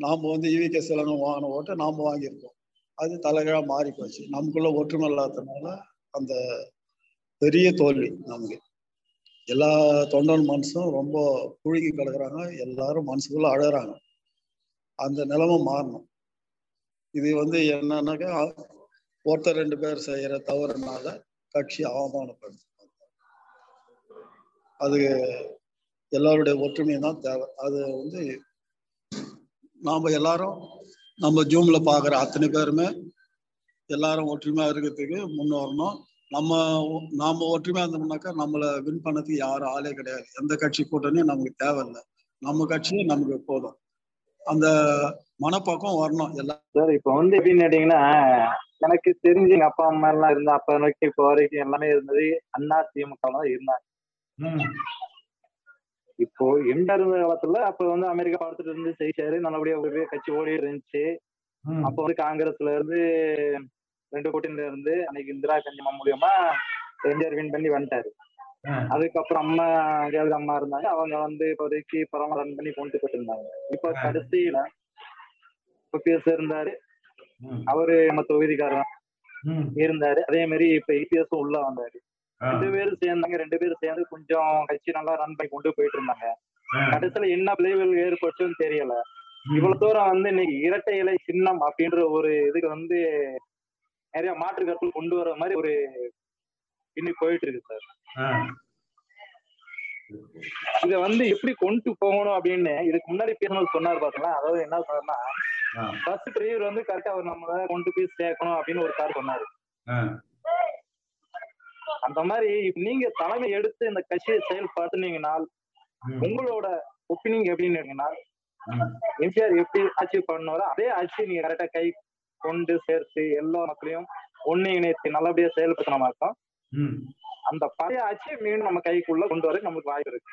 நாம் வந்து இவிகே சேலங்கம் வாங்கின ஓட்டை நாம் வாங்கியிருக்கோம். அது தலைகீழா மாறி போச்சு நமக்குள்ள ஒற்றுமை இல்லாததுனால அந்த பெரிய தோல்வி நமக்கு. எல்லா தொண்டன் மனசும் ரொம்ப புழுகி கிடக்குறாங்க. எல்லாரும் மனசுக்குள்ள அழகிறாங்க. அந்த நிலைமை மாறணும். இது வந்து என்னன்னாக்கா ஒருத்தர் ரெண்டு பேர் செய்யற தவறுனால கட்சி அவமானப்படுது. அது எல்லாருடைய ஒற்றுமை தான் தேவை. அது வந்து நாம எல்லாரும் நம்ம ஜூம்ல பாக்குற அத்தனை பேருமே எல்லாரும் ஒற்றுமையா இருக்கிறதுக்கு முன் வரணும். நம்ம நாம ஒற்றுமையா இருந்தோம்னாக்கா நம்மளை வின் பண்ணதுக்கு யாரும் ஆளே கிடையாது. எந்த கட்சி கூட்டணியும் நமக்கு தேவையில்லை. நம்ம கட்சியும் நமக்கு போதும். அந்த மனப்பக்கம் வரணும் எல்லாம் சார் இப்போ வந்து எப்படின்னு கேட்டீங்கன்னா எனக்கு தெரிஞ்சு எங்க அப்பா அம்மா எல்லாம் இருந்தா அப்ப வரைக்கும் இப்போ வரைக்கும் எல்லாமே இருந்தது. அண்ணா திமுக தான் இருந்தாங்க. இப்போ எண்ட இருந்த காலத்துல அப்ப வந்து அமெரிக்கா பார்த்துட்டு இருந்து செய்சாரு நல்லபடியா ஒரு கட்சி ஓடி இருந்துச்சு. அப்ப வந்து காங்கிரஸ்ல இருந்து ரெண்டு கூட்டணில இருந்து அன்னைக்கு இந்திரா கஞ்சிமா மூலியமா எம்ஜிஆர் வின் பண்ணி வந்துட்டாரு. அதுக்கப்புறம் அம்மா ஜெயலலிதா அம்மா இருந்தாங்க. அவங்க வந்து இப்போதைக்கு பரவாயில்ல ரன் பண்ணி கொண்டு போயிட்டு இருந்தாங்க இப்ப கடைசியில ஓபிஎஸ் இருந்தாரு. அவரு நம்ம தொகுதிக்காரன் இருந்தாரு. அதே மாதிரி இப்ப இபிஎஸ் உள்ள வந்தாரு. ரெண்டு பேரும் சேர்ந்தாங்க. ரெண்டு பேரும் சேர்ந்து கொஞ்சம் கட்சி நல்லா ரன் பண்ணி கொண்டு போயிட்டு இருந்தாங்க கடைசியில என்ன விளைவுகள் ஏற்பட்டுன்னு தெரியல. இவ்வளவு தூரம் வந்து இன்னைக்கு இரட்டை இலை சின்னம் அப்படின்ற ஒரு இதுக்கு வந்து நிறைய மாற்று கருத்து கொண்டு வர மாதிரி ஒரு இன்னைக்கு போயிட்டு இருக்கு சார் இத வந்து எப்படி கொண்டு போகணும் அப்படின்னு இதுக்கு முன்னாடி பேசும்போது சொன்னாரு பாத்தீங்களா? அதாவது என்ன சொன்னார்னா பஸ் டிரைவர் வந்து கரெக்டா அவர் நம்ம கொண்டு போய் சேர்க்கணும் அப்படின்னு ஒரு சார் சொன்னாரு. அந்த மாதிரி நீங்க தலைமை எடுத்து இந்த கட்சியை செயல்படுத்தினீங்கனால் உங்களோட ஒப்பீனியன் எப்படின்னு இருக்கீங்கன்னா எம்ஜிஆர் எப்படி ஆட்சி பண்ணுவாரோ அதே ஆட்சி நீங்க கரெக்டா கை கொண்டு சேர்த்து எல்லா மக்களையும் ஒன்னு இணைத்து நல்லபடியா செயல்படுத்தின மாதிரி அந்த பழைய ஆட்சியை மீண்டும் நம்ம கைக்குள்ள கொண்டு வர நமக்கு வாய்ப்பு இருக்கு.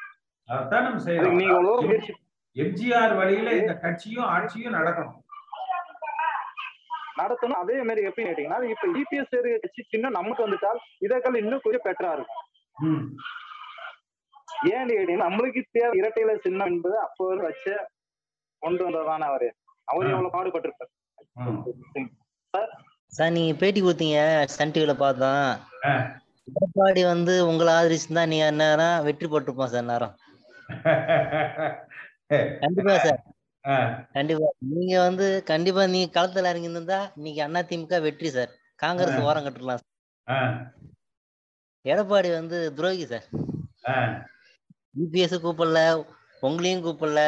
நீங்க எவ்வளவு முயற்சி எம்ஜிஆர் வழியில இந்த கட்சியும் ஆட்சியும் நடக்கணும். நடத்தணும். அதே மாதிரி எப்படி கேட்டீங்கன்னா இப்ப இபிஎஸ் கட்சி சின்னம் நமக்கு வந்துட்டால் இதற்கால இன்னும் கொஞ்சம் பெட்டரா இருக்கும். ஏன்னு கேட்டீங்கன்னா நம்மளுக்கு தேவை இரட்டையில சின்னம் என்பது அப்போ வச்ச கொண்டு வந்ததான அவரு. அவர் எவ்வளவு பாடுபட்டிருப்பார். சார் நீங்க பேட்டி கொடுத்தீங்க சன் டிவில பார்த்தோம் எடப்பாடி வந்து உங்களை ஆதரிச்சுதான் நீ நேரம் வெற்றி போட்டிருப்போம் சார் நேரம் கண்டிப்பா சார். கண்டிப்பா. நீங்க வந்து கண்டிப்பா நீங்க களத்துல இறங்கி இருந்தா இன்னைக்கு அண்ணா திமுக வெற்றி சார். காங்கிரஸ் ஓரம் கட்டுலாம் சார். எடப்பாடி வந்து துரோகி சார். யூபிஎஸ் கூப்பிடல உங்களையும் கூப்பிடல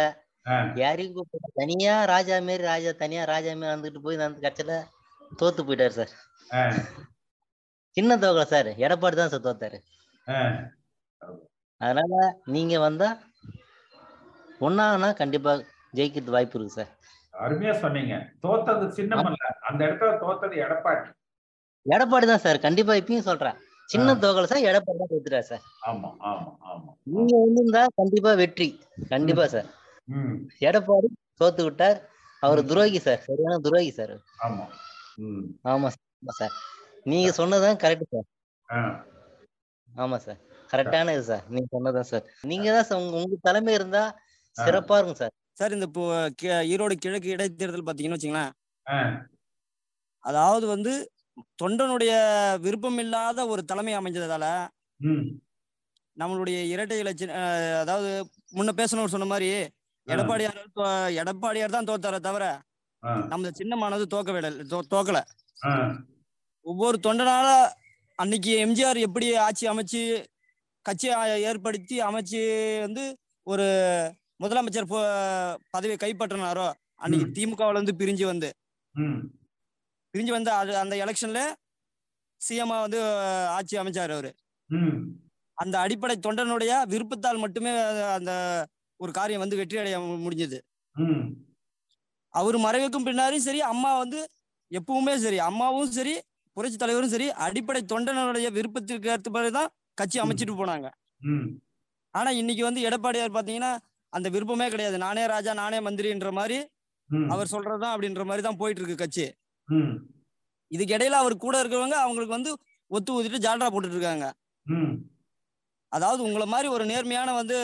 யாரையும் கூப்பிடல. தனியா ராஜா மாரி ராஜா தனியா ராஜா மாரி வந்துட்டு போய் அந்த கட்சியில தோத்து போயிட்டாரு சார். சின்ன தோக்கல சார். எடப்பாடி தான் சார் தோத்தாரு. அதனால நீங்க வந்தா ஒன்னானா கண்டிப்பா ஜெயிக்கிறது வாய்ப்பு இருக்கு சார். அருமையா சொன்னீங்க. தோத்தது சின்னம் அல்ல. அந்த இடத்துல தோத்தது எடப்பாடி. எடப்பாடி தான் சார். கண்டிப்பா இப்பயும் சொல்றேன். சின்ன தோக்கல சார் எடப்பாடி தான் தோத்துட்டாரு சார். ஆமா ஆமா ஆமா நீங்க வந்திருந்தா கண்டிப்பா வெற்றி. கண்டிப்பா சார். எடப்பாடி தோத்து விட்டார். அவர் துரோகி சார். சரியான துரோகி சார். ஆமா. ஆமா சார் ஆமா சார். நீங்க சொன்னதுதான் கரெக்ட் சார். ஆமா சார். கரெக்டான இது சார். நீங்க சொன்னதான் சார். நீங்க தான் சார் உங்க உங்க தலைமை இருந்தா சிறப்பா இருக்கும் சார். சார் இந்த ஈரோடு கிழக்கு இடைத்தேர்தல் பாத்தீங்கன்னு வச்சுங்களேன். அதாவது வந்து தொண்டனுடைய விருப்பம் இல்லாத ஒரு தலைமை அமைஞ்சதால ம். நம்மளுடைய இரட்டை இலட்சி அதாவது முன்ன பேசணும் சொன்ன மாதிரி எடப்பாடியார் எடப்பாடியார் தான் தோத்தாரே தவிர ஆ. நம்ம சின்னமானது தோக்க விட தோ- தோக்கல. ஒவ்வொரு தொண்டனால அன்னைக்கு எம்ஜிஆர் எப்படி ஆட்சி அமைச்சு கட்சி ஆ- ஏற்படுத்தி அமைச்சு வந்து ஒரு முதலமைச்சர் பதவியை கைப்பற்றினாரோ அன்னைக்கு திமுகவுல இருந்து பிரிஞ்சு வந்து. பிரிஞ்சு வந்து அது அந்த எலெக்ஷன்ல சிஎம்மா வந்து ஆட்சி அமைச்சாரு அவரு. அந்த அடிப்படை தொண்டனுடைய விருப்பத்தால் மட்டுமே அந்த ஒரு காரியம் வந்து வெற்றி அடைய முடிஞ்சது. அவர் மறைவுக்கும் பின்னாடியும் சரி அம்மா வந்து எப்பவுமே சரி அம்மாவும் சரி புரட்சி தலைவரும் சரி அடிப்படை தொண்டனுடைய விருப்பத்திற்கு ஏற்ற தான் கட்சி அமைச்சிட்டு போனாங்க. ஆனா இன்னைக்கு வந்து எடப்பாடியார் பாத்தீங்கன்னா அந்த விருப்பமே கிடையாது. நானே ராஜா நானே மந்திரின்ற மாதிரி அவர் சொல்றதுதான் அப்படின்ற மாதிரி தான் போயிட்டு இருக்கு கட்சி. இதுக்கு இடையில அவர் கூட இருக்கிறவங்க அவங்களுக்கு வந்து ஒத்து ஊதிட்டு ஜால்ரா போட்டுட்டு இருக்காங்க. அதாவது உங்களை மாதிரி ஒரு நேர்மையான வந்து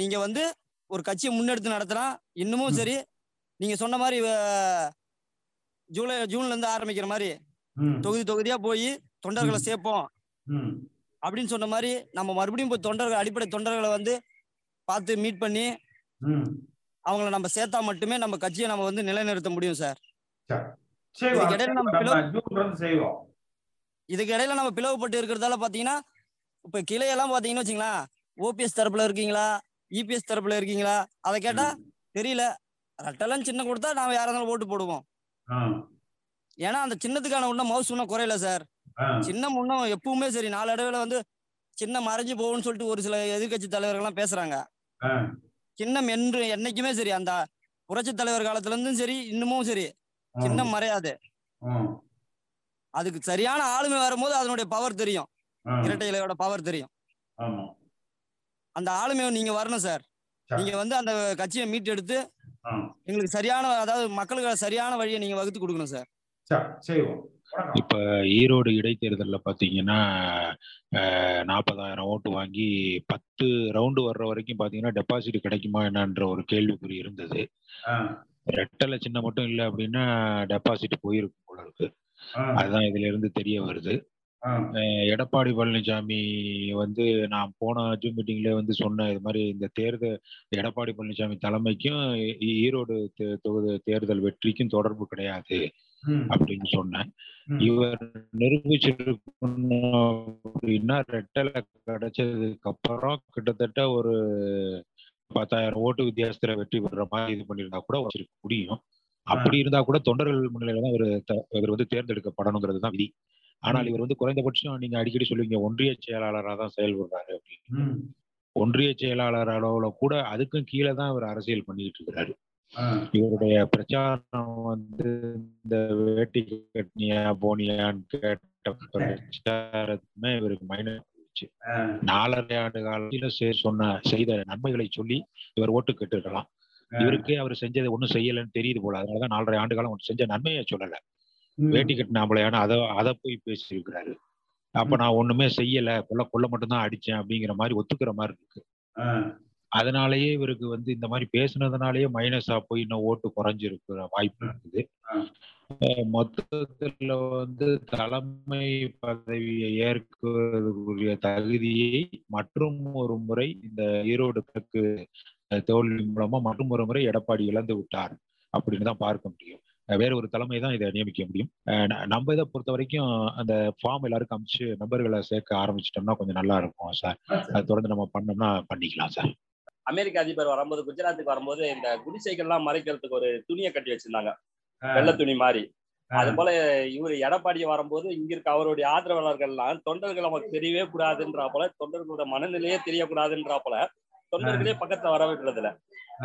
நீங்க வந்து ஒரு கட்சியை முன்னெடுத்து நடத்தலாம் இன்னமும் சரி நீங்க சொன்ன மாதிரி ஜூலை ஜூன்ல இருந்து ஆரம்பிக்கிற மாதிரி தொகுதி தொகுதியா போய் தொண்டர்களை. சேர்ப்போம். அப்படின்னு சொன்ன மாதிரி நம்ம மறுபடியும் போய் தொண்டர்கள் அடிப்படை தொண்டர்களை வந்து பார்த்து மீட் பண்ணி அவங்கள நம்ம சேர்த்தா மட்டுமே நம்ம கட்சியை நம்ம வந்து நிலைநிறுத்த முடியும் சார். இதுக்கு இடையில நம்ம பிளவுபட்டு இருக்கிறதால பாத்தீங்கன்னா இப்ப கிளையெல்லாம் பாத்தீங்கன்னு வச்சுங்களேன் ஓபிஎஸ் தரப்புல இருக்கீங்களா இபிஎஸ் தரப்புல இருக்கீங்களா? அதை கேட்டா தெரியல. ரெட்டெல்லாம் சின்ன கொடுத்தா நாம யாரா இருந்தாலும் ஓட்டு போடுவோம். ஏன்னா அந்த சின்னத்துக்கான இன்னும் மவுஸ் இன்னும் குறையல சார். சின்னம் இன்னும் எப்பவுமே சரி நாலு இடத்துல வந்து சின்னம் மறைஞ்சு போகும்னு சொல்லிட்டு ஒரு சில எதிர்க்கட்சி தலைவர்கள்லாம் பேசுறாங்க. சின்னம் என்று என்னைக்குமே சரி அந்த புரட்சி தலைவர் காலத்துல இருந்தும் சரி இன்னமும் சரி. சின்னம் மறையாது. அதுக்கு சரியான ஆளுமை வரும்போது அதனுடைய பவர் தெரியும். இரட்டை இலையோட பவர் தெரியும். ஆமா. அந்த ஆளுமையை நீங்க வரணும் சார். நீங்க வந்து அந்த கட்சியை மீட்டெடுத்து எங்களுக்கு சரியான அதாவது மக்களுக்கு சரியான வழியை நீங்க வகுத்து கொடுக்கணும் சார். இப்ப ஈரோடு இடைத்தேர்தல்ல பாத்தீங்கன்னா நாற்பதாயிரம் ஓட்டு வாங்கி பத்து ரவுண்டு வர்ற வரைக்கும் பாத்தீங்கன்னா டெபாசிட் கிடைக்குமா என்னன்ற ஒரு கேள்விக்குறி இருந்தது. ரெட்டலை சின்ன மட்டும் இல்லை அப்படின்னா டெபாசிட் போயிருக்கும் போல இருக்கு. அதுதான் இதுல இருந்து தெரிய வருது. எடப்பாடி பழனிசாமி வந்து நான் போன ஜூம் மீட்டிங்ல வந்து சொன்னேன். இது மாதிரி இந்த தேர்தல் எடப்பாடி பழனிசாமி தலைமைக்கும் ஈரோடு தொகுதி தேர்தல் வெற்றிக்கும் தொடர்பு கிடையாது அப்படின்னு சொன்னேன். இவர் நிரூபிச்சிருக்கணும் அப்படின்னா ரெட்டலை கிடைச்சதுக்கு அப்புறம் கிட்டத்தட்ட ஒரு பத்தாயிரம் ஓட்டு வித்தியாசத்துல வெற்றி பெற மாதிரி இது பண்ணியிருந்தா கூட வச்சிருக்க முடியும். அப்படி இருந்தா கூட தொண்டர்கள் முன்னிலையில தான் இவர் இவர் வந்து தேர்ந்தெடுக்கப்படணுங்கிறது தான் விதி. ஆனால் இவர் வந்து குறைந்தபட்சம் நீங்க அடிக்கடி சொல்லுவீங்க ஒன்றிய செயலாளராக தான் செயல்படுறாரு அப்படின்னு. ஒன்றிய செயலாளர் அளவுல கூட அதுக்கும் கீழே தான் இவர் அரசியல் பண்ணிட்டு இருக்கிறாரு. இவருடைய பிரச்சாரம் வந்து இந்த வேட்டி கட்னியா போனியான்னு கேட்ட பிரச்சாரத்துமே இவருக்கு மைனஸ் நாலரை ஆண்டு காலத்தில சொன்ன செய்த நன்மைகளை சொல்லி இவர் ஓட்டு கேட்டுருக்கலாம். இவருக்கே அவர் செஞ்சதை ஒண்ணும் செய்யலைன்னு தெரியுது போல. அதனாலதான் நாலரை ஆண்டு காலம் செஞ்ச நன்மையை சொல்லல. வேட்டி கட்டினாம்பளையான அதை அதை போய் பேசியிருக்கிறாரு. அப்ப நான் ஒண்ணுமே செய்யல. கொல்ல கொல்ல மட்டும்தான் அடிச்சேன் அப்படிங்கிற மாதிரி ஒத்துக்கிற மாதிரி இருக்கு. அதனாலயே இவருக்கு வந்து இந்த மாதிரி பேசுனதுனாலயே மைனஸா போய் இன்னும் ஓட்டு குறைஞ்சிருக்கிற வாய்ப்பு இருக்குது. மொத்தத்துல வந்து தலைமை பதவியை ஏற்கிறதுக்குரிய தகுதியை மற்றும் ஒரு முறை இந்த ஈரோடு கிழக்கு தோல்வி மூலமா மற்றும் ஒரு முறை எடப்பாடி இழந்து விட்டார் அப்படின்னு தான் பார்க்க முடியும். வேற ஒரு தலைமை தான் இதை நியமிக்க முடியும். நம்ம இதை பொறுத்த வரைக்கும் அந்த ஃபார்ம் எல்லாருக்கும் அமிச்சு நம்பர்களை சேர்க்க ஆரம்பிச்சிட்டோம்னா கொஞ்சம் நல்லா இருக்கும் சார். அது தொடர்ந்து நம்ம பண்ணோம்னா பண்ணிக்கலாம் சார். அமெரிக்க அதிபர் வரும்போது குஜராத்துக்கு வரும்போது இந்த குடிசைகள்லாம் மறைக்கிறதுக்கு ஒரு துணியை கட்டி வச்சிருந்தாங்க. வெள்ளை துணி மாதிரி அது போல இவர் எடப்பாடி வரும்போது இங்க இருக்க அவருடைய ஆதரவாளர்கள்லாம் தொண்டர்கள் நமக்கு தெரியவே கூடாதுன்றா போல தொண்டர்களோட மனநிலையே தெரியக்கூடாதுன்றா போல தொண்டர்களே பக்கத்துல வர விடுறது இல்ல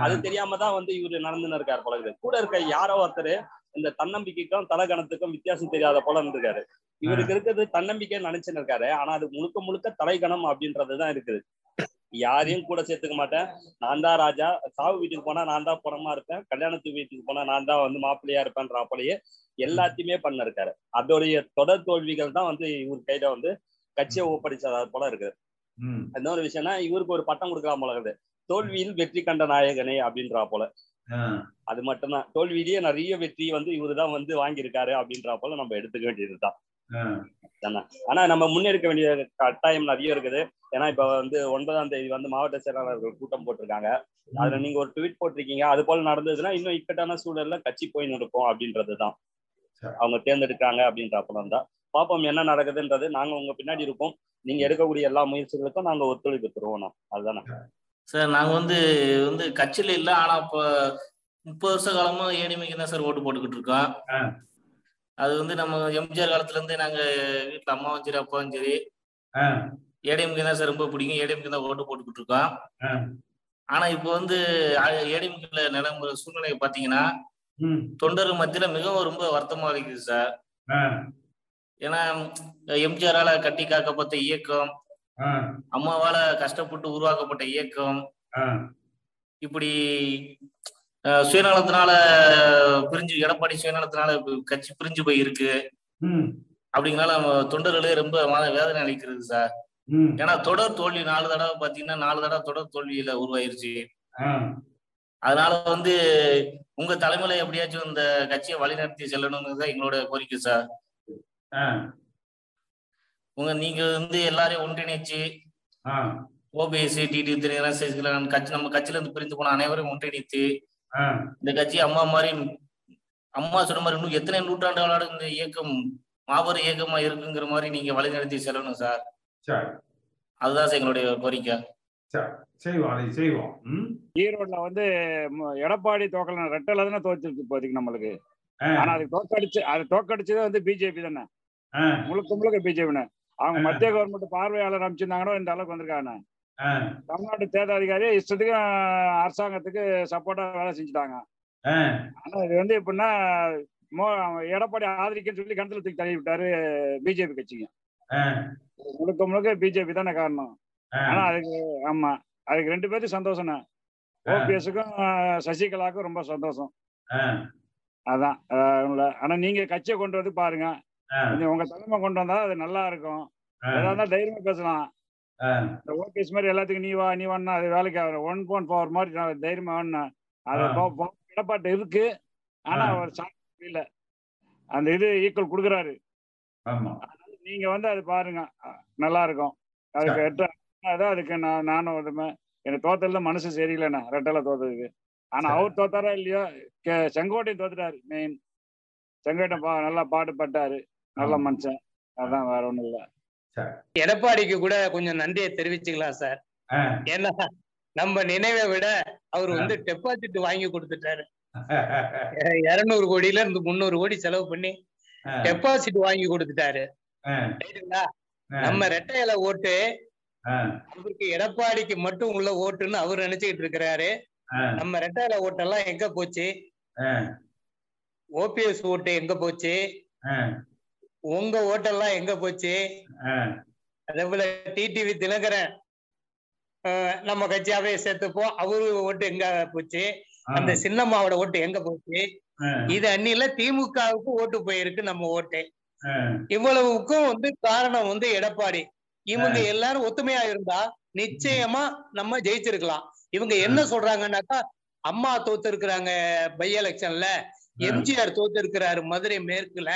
அது தெரியாம தான் வந்து இவரு நடந்துன்னு இருக்காரு போல இருக்குது. கூட இருக்க யாரோ ஒருத்தர் இந்த தன்னம்பிக்கைக்கும் தலைகணத்துக்கும் வித்தியாசம் தெரியாத போல இருந்திருக்காரு. இவருக்கு இருக்கிறது தன்னம்பிக்கை நினைச்சுன்னு இருக்காரு. ஆனா அது முழுக்க முழுக்க தலைகணம் அப்படின்றதுதான் இருக்குது. யாரையும் கூட சேர்த்துக்க மாட்டேன். நான் தான் ராஜா. சாவு வீட்டுக்கு போனா நான் தான் புறமா இருப்பேன். கல்யாணத்து வீட்டுக்கு போனா நான் தான் வந்து மாப்பிள்ளையா இருப்பேன்ற அப்பலையே எல்லாத்தையுமே பண்ண இருக்காரு அதோடைய தொடர் தோல்விகள் தான் வந்து இவர் கையில வந்து கட்சியை ஒப்படைச்சது போல இருக்குது. இன்னொரு விஷயம்னா இவருக்கு ஒரு பட்டம் கொடுக்கலாம் போல இருக்குது. தோல்வியில் வெற்றி கண்ட நாயகனே அப்படின்றா போல. அது மட்டும்தான். தோல்வியிலேயே நிறைய வெற்றி வந்து இவரு தான் வந்து வாங்கியிருக்காரு அப்படின்றா போல நம்ம எடுத்துக்க வேண்டியதுதான். தானே ஆனா நம்ம முன்னெடுக்க வேண்டிய கட்டாயம் நிறைய இருக்குது. ஏன்னா இப்ப வந்து ஒன்பதாம் தேதி வந்து மாவட்ட செயலாளர்கள் கூட்டம் போட்டிருக்காங்க. அதுல நீங்க ஒரு ட்வீட் போட்டிருக்கீங்க. அது போல நடந்ததுன்னா இன்னும் இக்கட்டான சூழல்ல கட்சி போய் நிற்கும் அப்படின்றதுதான். அவங்க தேர்ந்தெடுக்காங்க அப்படின்ற அப்புறம் தான் பாப்போம் என்ன நடக்குதுன்றது நாங்க உங்க பின்னாடி இருப்போம். நீங்க எடுக்கக்கூடிய எல்லா முயற்சிகளுக்கும் நாங்க ஒத்துழைப்பு தருவோம் அதுதானே? சார் நாங்க வந்து வந்து கட்சியில இல்ல ஆனா இப்போ முப்பது வருஷ காலமா ஏடிஎம்கே தான் சார் ஓட்டு போட்டுக்கிட்டு இருக்கோம். அது வந்து நம்ம எம்ஜிஆர் காலத்துல இருந்து நாங்க வீட்டுல அம்மாவும் சரி அப்பாவும் சரி ஏடிஎம்கே தான் சார் ரொம்ப பிடிக்கும். ஏடிஎம்கே தான் ஓட்டு போட்டுக்கிட்டு இருக்கோம். ஆனா இப்போ வந்து ஏடிஎம்கேல நிலம்புற சூழ்நிலையை பாத்தீங்கன்னா தொண்டர்கள் மத்தியில மிகவும் ரொம்ப வருத்தமா இருக்குது சார். ஏன்னா எம்ஜிஆரால கட்டி காக்கப்பட்ட இயக்கம் அம்மாவால கஷ்டப்பட்டு உருவாக்கப்பட்ட இயக்கம் இப்படி சுயநலத்தினால பிரிஞ்சு எடப்பாடி சுயநலத்தினால கட்சி பிரிஞ்சு போய் இருக்கு அப்படிங்கனால தொண்டர்களே ரொம்ப வேதனை அளிக்கிறது சார். ஏன்னா தொடர் தோல்வி நாலு தடவை பாத்தீங்கன்னா நாலு தடவை தொடர் தோல்வியில உருவாயிருச்சு. அதனால வந்து உங்க தலைமையில எப்படியாச்சும் இந்த கட்சியை வழிநடத்தி செல்லணும்னு எங்களோட கோரிக்கை சார். உங்க நீங்க வந்து எல்லாரையும் ஒன்றிணைச்சு ஓபிஎஸ்சி டிடி திரையரசு கட்சி நம்ம கட்சியில இருந்து பிரிந்து போன அனைவரும் ஒன்றிணைத்து இந்த கட்சி அம்மா மாதிரி அம்மா சொன்ன மாதிரி இன்னும் எத்தனை நூற்றாண்டுகளோட இந்த இயக்கம் மாபெரும் இயக்கமா இருக்குங்கிற மாதிரி நீங்க வழிநடத்தி செல்லணும் சார். அதுதான் சார் எங்களுடைய கோரிக்கை. செய்வோம் அதை செய்வோம். ஈரோட்ல வந்து எடப்பாடி தோக்கல ரெட்டல தானே தோச்சிருக்கு இப்போதைக்கு நம்மளுக்கு. ஆனா அது தோக்கடிச்சு அது தோக்கடிச்சதே வந்து பிஜேபி தானே. முழுக்க முழுக்க பிஜேபின்னு அவங்க மத்திய கவர்மெண்ட் பார்வையாளர் அமைச்சிருந்தாங்கன்னா இந்த அளவுக்கு வந்திருக்காங்க. தமிழ்நாடு தேர்தல் அதிகாரி இஷ்டத்துக்கு அரசாங்கத்துக்கு சப்போர்ட்டா வேலை செஞ்சுட்டாங்க. ஆனா இது வந்து எப்படின்னா எடப்பாடி ஆதரிக்கன்னு சொல்லி கணத்துல தூக்கி தள்ளி விட்டாரு பிஜேபி கட்சிங்க. முழுக்க முழுக்க பிஜேபி தானே காரணம். ஆனா அதுக்கு ஆமா அதுக்கு ரெண்டு பேரும் சந்தோஷம் ஓபிஎஸ்க்கும் சசிகலாவுக்கும் ரொம்ப சந்தோஷம். அதான் ஆனா நீங்க கட்சியை கொண்டு வந்து பாருங்க. உங்க தலைமை கொண்டு வந்தா அது நல்லா இருக்கும். ஏதாவது தைரியமா பேசலாம். இந்த ஓபிஎஸ் மாதிரி எல்லாத்துக்கும் நீ வா நீ வான்னா அது வேலைக்கு ஆகும் ஒன் பாயிண்ட் பவர் மாதிரி நான் தைரியமா வேணும் அது இடப்பாட்டு இருக்கு. ஆனா அவர் இல்ல அந்த இது ஈக்குவல் கொடுக்குறாரு. நீங்க வந்து அது பாருங்க. நல்லா இருக்கும். அதுக்கு எட்ட அதான் அதுக்கு நான் நானும் எனக்கு தோத்தல மனசு சரியில்லைண்ணா ரெட்டல தோத்ததுக்கு. ஆனா அவர் தோத்தாரா இல்லையோ? செங்கோட்டையும் தோத்துட்டாரு மெயின் செங்கோட்டை பா நல்லா பாடுபட்டாரு. நல்ல மனுஷன். அதான் வேற ஒண்ணும் இல்ல. எடப்பாடிக்கு கூட கொஞ்சம் நன்றியை தெரிவிச்சுக்கலாம் சார். ஏன்னா நம்ம நினைவை விட அவர் வந்து டெபாசிட் வாங்கி கொடுத்துட்டாரு. இருநூறு கோடியில இருந்து முந்நூறு கோடி செலவு பண்ணி டெபாசிட் வாங்கி கொடுத்துட்டாரு. நம்ம ரெட்டையில ஓட்டு அவருக்கு எடப்பாடிக்கு மட்டும் உள்ள ஓட்டுன்னு அவர் நினைச்சுக்கிட்டு இருக்கிறாரு. நம்ம ரெட்டாயில ஓட்டெல்லாம் எங்க போச்சு? ஓபிஎஸ் ஓட்டு எங்க போச்சு? உங்க ஓட்டெல்லாம் எங்க போச்சு? அதே போல டிடிவி தினகரன் நம்ம கட்சியாவே சேர்த்துப்போம். அவரு ஓட்டு எங்க போச்சு? அந்த சின்னம்மாவோட ஓட்டு எங்க போச்சு? இது அன்னில திமுகவுக்கு ஓட்டு போயிருக்கு நம்ம ஓட்டு. இவ்வளவுக்கும் வந்து காரணம் வந்து எடப்பாடி. இவங்க எல்லாரும் ஒத்துமையா இருந்தா நிச்சயமா நம்ம ஜெயிச்சிருக்கலாம். இவங்க என்ன சொல்றாங்கன்னாக்கா அம்மா தோத்து இருக்கிறாங்க பை எலெக்ஷன்ல. எம்ஜிஆர் தோத்து இருக்கிறாரு மதுரை மேற்குல.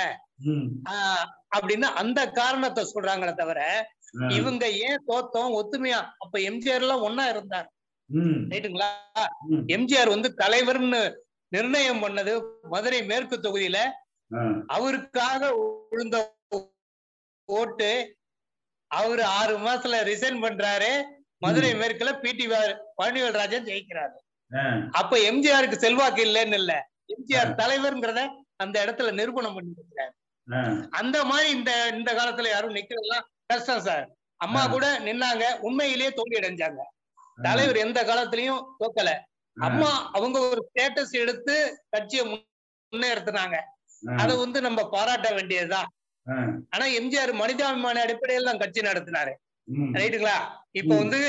அப்படின்னு அந்த காரணத்தை சொல்றாங்களே தவிர இவங்க ஏன் தோத்தோம் ஒத்துமையா? அப்ப எம்ஜிஆர் எல்லாம் ஒன்னா இருந்தார். ரைட்டுங்களா எம்ஜிஆர் வந்து தலைவர்னு நிர்ணயம் பண்ணது மதுரை மேற்கு தொகுதியில. அவருக்காக விழுந்த ஓட்டு அவரு ஆறு மாசத்துல ரிசைன் பண்றாரு. மதுரை மேற்குல பிடி பழனிவேல் ராஜன் ஜெயிக்கிறாரு. அப்ப எம்ஜிஆருக்கு செல்வாக்கு இல்லைன்னு இல்ல. எம்ஜிஆர் தலைவர்ங்கிறத அந்த இடத்துல நிரூபணம் பண்ணிருக்கிறாரு அந்த மாதிரி இந்த இந்த காலத்துல யாரும் நிக்கிறதுலாம் கஷ்டம் சார். அம்மா கூட நின்னாங்க உண்மையிலேயே தோல்வி அடைஞ்சாங்க. தலைவர் எந்த காலத்திலயும் தோக்கல. அம்மா அவங்க ஒரு ஸ்டேட்டஸ் எடுத்து கட்சியை முன்னேறுத்தினாங்க. அதை வந்து நம்ம பாராட்ட வேண்டியதுதான். ஆனா எம்ஜிஆர் மனிதாபிமான அடிப்படையில் தான் கட்சி நடத்தினாரு. ரைட்டுங்களா? இப்ப வந்து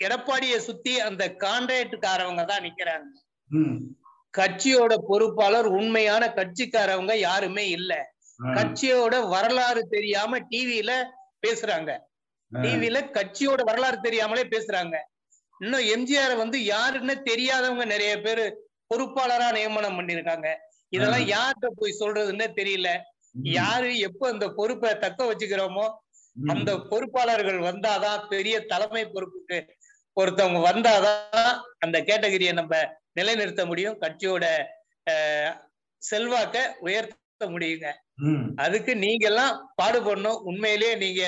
எடப்பாடியை சுத்தி அந்த கான்ட்ராக்டுக்காரவங்க தான் நிக்கிறாங்க. கட்சியோட பொறுப்பாளர் உண்மையான கட்சிக்காரவங்க யாருமே இல்ல. கட்சியோட வரலாறு தெரியாம டிவியில பேசுறாங்க. டிவியில கட்சியோட வரலாறு தெரியாமலே பேசுறாங்க. இன்னும் எம்ஜிஆர் வந்து யாருன்னு தெரியாதவங்க நிறைய பேர் பொறுப்பாளரா நியமனம் பண்ணிருக்காங்க இதெல்லாம் யார்கிட்ட போய் சொல்றதுன்னு தெரியல. யாரு எப்ப அந்த பொறுப்பை தக்க வச்சுக்கிறோமோ அந்த பொறுப்பாளர்கள் வந்தாதான் பெரிய தலைமை பொறுப்புக்கு ஒருத்தவங்க வந்தாதான் அந்த கேட்டகரியை நம்ம நிலைநிறுத்த முடியும். கட்சியோட செல்வாக்க உயர்த்த முடியுங்க. அதுக்கு நீங்க எல்லாம் பாடுபடணும். உண்மையிலேயே நீங்க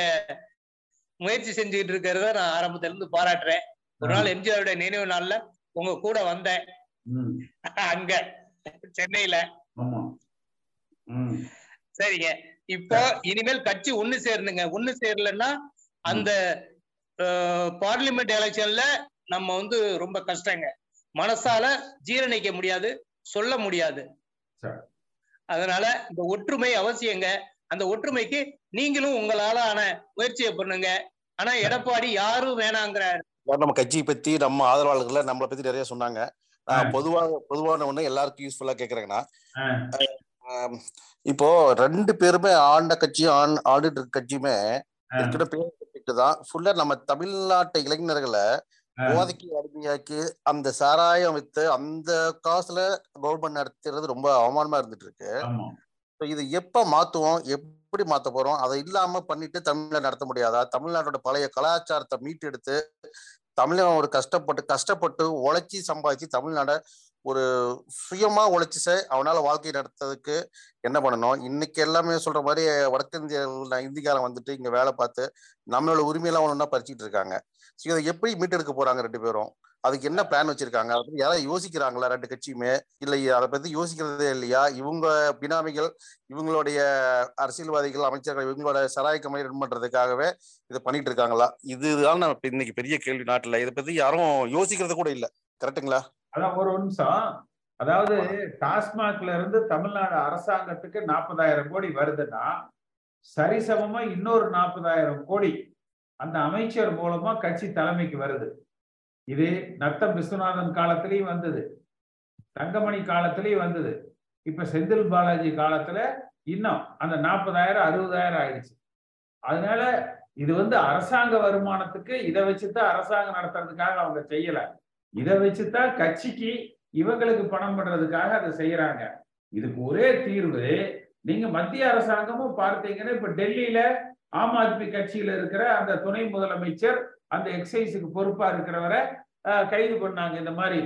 முயற்சி செஞ்சுக்கிட்டு இருக்கிறத நான் ஆரம்பத்துல இருந்து பாராட்டுறேன். ஒரு நாள் எம்ஜிஆருடைய நினைவு நாள்ல உங்க கூட வந்தேன். அங்க சென்னையில. சரிங்க. இப்போ இனிமேல் கட்சி ஒண்ணு சேரணுங்க. ஒண்ணு சேரலன்னா அந்த பார்லிமெண்ட் எலெக்ஷன்ல நம்ம வந்து ரொம்ப கஷ்டங்க. மனசால ஜீரணிக்க முடியாது சொல்ல முடியாது. அதனால இந்த ஒற்றுமை அவசியங்க. அந்த ஒற்றுமைக்கு நீங்களும் உங்களால ஆன முயற்சியை பண்ணுங்க. ஆனா எடப்பாடி யாரும் வேணாங்கிறாரு. நம்ம கட்சியை பத்தி நம்ம ஆதரவாளர்களை நம்மளை பத்தி நிறைய சொன்னாங்க. பொதுவாக பொதுவான ஒண்ணு எல்லாருக்கும் யூஸ்ஃபுல்லா கேக்குறேங்கன்னா இப்போ ரெண்டு பேருமே ஆண்ட கட்சியும் ஆண் இருக்க கட்சியுமே இருக்கிற பேர் தான் ஃபுல்லா நம்ம தமிழ்நாட்டு இளைஞர்களை போதைக்கு அடிமையாக்கி அந்த சாராயம் வித்து அந்த காசுல கவர்மெண்ட் நடத்துறது ரொம்ப அவமானமா இருந்துட்டு இருக்கு இது எப்ப மாத்துவோம்? எப்படி மாத்த போறோம்? அதை இல்லாம பண்ணிட்டு தமிழ்ல நடத்த முடியாதா? தமிழ்நாட்டோட பழைய கலாச்சாரத்தை மீட்டெடுத்து தமிழன் ஒரு கஷ்டப்பட்டு கஷ்டப்பட்டு உழைச்சி சம்பாதிச்சு தமிழ்நாட ஒரு சுயமா உழைச்சிச்ச அவனால வாழ்க்கை நடத்துறதுக்கு என்ன பண்ணணும்? இன்னைக்கு எல்லாமே சொல்ற மாதிரி வடக்கு இந்திய இந்திக்காரன் வந்துட்டு இங்க வேலை பார்த்து நம்மளோட உரிமையெல்லாம் ஒன்றா பறிச்சுட்டு இருக்காங்க. ஸோ இதை எப்படி மீட்டெடுக்க போறாங்க ரெண்டு பேரும்? அதுக்கு என்ன பிளான் வச்சிருக்காங்க? அதை யாராவது யோசிக்கிறாங்களா ரெண்டு கட்சியுமே? இல்லை அதை பத்தி யோசிக்கிறதே இல்லையா? இவங்க பினாமிகள் இவங்களுடைய அரசியல்வாதிகள் அமைச்சர்கள் இவங்களோட சராய கம்பெனி ரன் பண்றதுக்காகவே இதை பண்ணிட்டு இருக்காங்களா? இதுதான் நம்ம இன்னைக்கு பெரிய கேள்வி நாட்டுல. இதை பத்தி யாரும் யோசிக்கிறது கூட இல்லை. கரெக்டுங்களா அதான் ஒரு நிமிஷம். அதாவது டாஸ்மாக்ல இருந்து தமிழ்நாடு அரசாங்கத்துக்கு நாற்பதாயிரம் கோடி வருதுன்னா சரிசமமா இன்னொரு நாற்பதாயிரம் கோடி அந்த அமைச்சர் மூலமா கட்சி தலைமைக்கு வருது. இது நத்தம் விஸ்வநாதன் காலத்திலையும் வந்தது. தங்கமணி காலத்திலையும் வந்தது. இப்ப செந்தில் பாலாஜி காலத்துல இன்னும் அந்த நாற்பதாயிரம் அறுபதாயிரம் ஆயிடுச்சு. அதனால இது வந்து அரசாங்க வருமானத்துக்கு இதை வச்சுதான் அரசாங்கம் நடத்துறதுக்காக அவங்க செய்யல. இதை வச்சுதான் கட்சிக்கு இவங்களுக்கு பணம் பண்றதுக்காக அதை செய்யறாங்க. இதுக்கு ஒரே தீர்வு நீங்க மத்திய அரசாங்கமும் பார்த்தீங்கன்னா இப்ப டெல்லியில ஆம் ஆத்மி கட்சியில இருக்கிற அந்த துணை முதலமைச்சர் அந்த எக்ஸைஸுக்கு பொறுப்பா இருக்கிறவரை கைது பண்ணாங்க. இந்த மாதிரி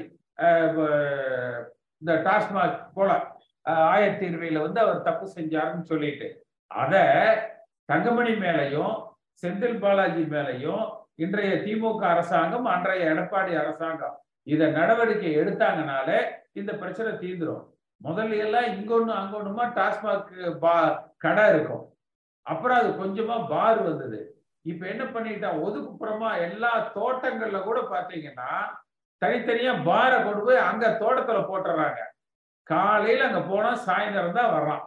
இந்த டாஸ்மாக் போல ஆயத்தீர்வையில வந்து அவர் தப்பு செஞ்சாருன்னு சொல்லிட்டு. அத தங்கமணி மேலையும் செந்தில் பாலாஜி மேலையும் இன்றைய திமுக அரசாங்கம் அன்றைய எடப்பாடி அரசாங்கம் இத நடவடிக்கை எடுத்தாங்கனாலே இந்த பிரச்சனை தீந்துரும். முதல்ல எல்லாம் இங்க ஒண்ணு அங்க ஒண்ணுமா டாஸ்மாக் பா கடை இருக்கும். அப்புறம் அது கொஞ்சமா பார் வந்தது. இப்ப என்ன பண்ணிட்டான் ஒதுக்குப்புறமா எல்லா தோட்டங்கள்ல கூட பாத்தீங்கன்னா தனித்தனியா பாரை கொண்டு போய் அங்க தோட்டத்துல போட்டுறாங்க. காலையில அங்க போனா சாயந்தரம் தான் வர்றான்.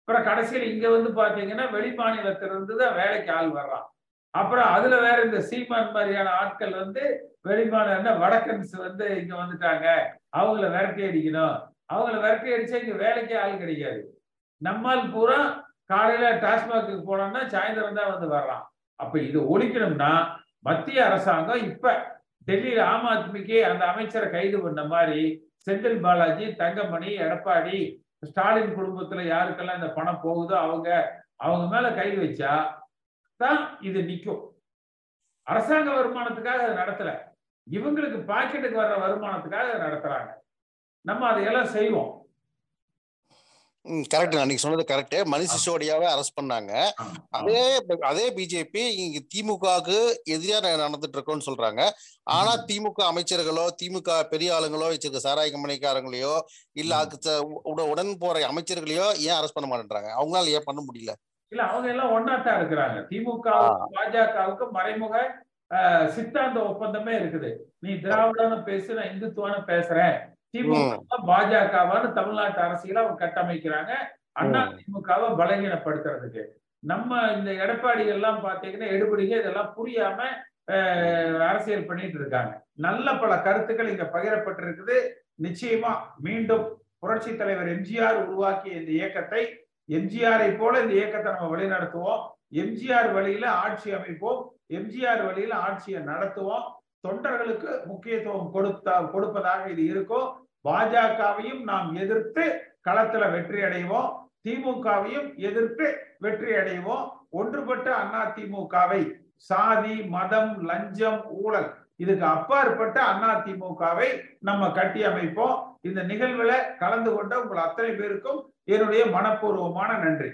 அப்புறம் கடைசியில் இங்க வந்து பாத்தீங்கன்னா வெளி மாநிலத்திலிருந்து தான் வேலைக்கு ஆள் வர்றான். அப்புறம் அதுல வேற இந்த சீமான் மாதிரியான ஆட்கள் வந்து வெளிமாநில வடக்கன்ஸ் வந்து இங்க வந்துட்டாங்க. அவங்கள விரட்டி அடிக்கணும். அவங்கள விரட்டி அடிச்சா இங்க வேலைக்கே ஆள் கிடைக்காது. நம்மால் பூரா காலையில டாஸ்மாக்கு போனோம்னா சாயந்தரம் தான் வந்து வர்றான். அப்ப இது ஒழிக்கணும்னா மத்திய அரசாங்கம் இப்ப டெல்லியில ஆம் ஆத்மிக்கு அந்த அமைச்சரை கைது பண்ண மாதிரி செந்தில் பாலாஜி தங்கமணி எடப்பாடி ஸ்டாலின் குடும்பத்துல யாருக்கெல்லாம் இந்த பணம் போகுதோ அவங்க அவங்க மேல கைது வச்சா தான் இது நிற்கும் அரசாங்க வருமானத்துக்காக அதை நடத்தல. இவங்களுக்கு பாக்கெட்டுக்கு வர்ற வருமானத்துக்காக அதை நடத்துறாங்க. நம்ம அதையெல்லாம் செய்வோம். கரெக்ட் நீங்க சொன்னது கரெக்ட் மணிஷ் சிசோடியாவை அரெஸ்ட் பண்ணாங்க. அதே அதே பிஜேபி இங்க திமுகவுக்கு எதிராக நடந்துட்டு இருக்கோம்னு சொல்றாங்க. ஆனா திமுக அமைச்சர்களோ திமுக பெரிய ஆளுங்களோ வச்சிருக்க சாராய கம்பெனிக்காரங்களையோ இல்ல உடன் போற அமைச்சர்களையோ ஏன் அரெஸ்ட் பண்ண மாட்டேன்றாங்க? அவங்களால ஏன் பண்ண முடியல? இல்ல அவங்க எல்லாம் ஒன்னாத்தான் இருக்கிறாங்க. திமுக பாஜகவுக்கு மறைமுக சித்தாந்த ஒப்பந்தமே இருக்குது. நீ திராவிடன்னு பேசு நான் இந்துத்துவான்னு பேசுறேன். திமுக பாஜகவான்னு தமிழ்நாட்டு அரசியல அவங்க கட்டமைக்கிறாங்க. அண்ணா திமுகவை பலகீனப்படுத்துறதுக்கு. நம்ம இந்த எடப்பாடி எல்லாம் பாத்தீங்கன்னா எடுபடிங்க இதெல்லாம் புரியாம அரசியல் பண்ணிட்டு இருக்காங்க. நல்ல பல கருத்துக்கள் இங்க பகிரப்பட்டிருக்குது. நிச்சயமா மீண்டும் புரட்சி தலைவர் எம்ஜிஆர் உருவாக்கிய இந்த இயக்கத்தை எம்ஜிஆரை போல இந்த இயக்கத்தை நம்ம வழிநடத்துவோம். எம்ஜிஆர் வழியில ஆட்சி அமைப்போம். எம்ஜிஆர் வழியில ஆட்சியை நடத்துவோம். தொண்டர்களுக்கு முக்கியத்துவம் கொடுத்த கொடுப்பதாக இது இருக்கும் பாஜகவையும் நாம் எதிர்த்து களத்துல வெற்றி அடைவோம் திமுகவையும் எதிர்த்து வெற்றி அடைவோம். ஒன்றுபட்ட அண்ணா திமுகவை சாதி மதம் லஞ்சம் ஊழல் இதுக்கு அப்பாற்பட்ட அண்ணா திமுகவை நம்ம கட்டி அமைப்போம். இந்த நிகழ்வுல கலந்து கொண்ட உங்கள் அத்தனை பேருக்கும் என்னுடைய மனப்பூர்வமான நன்றி.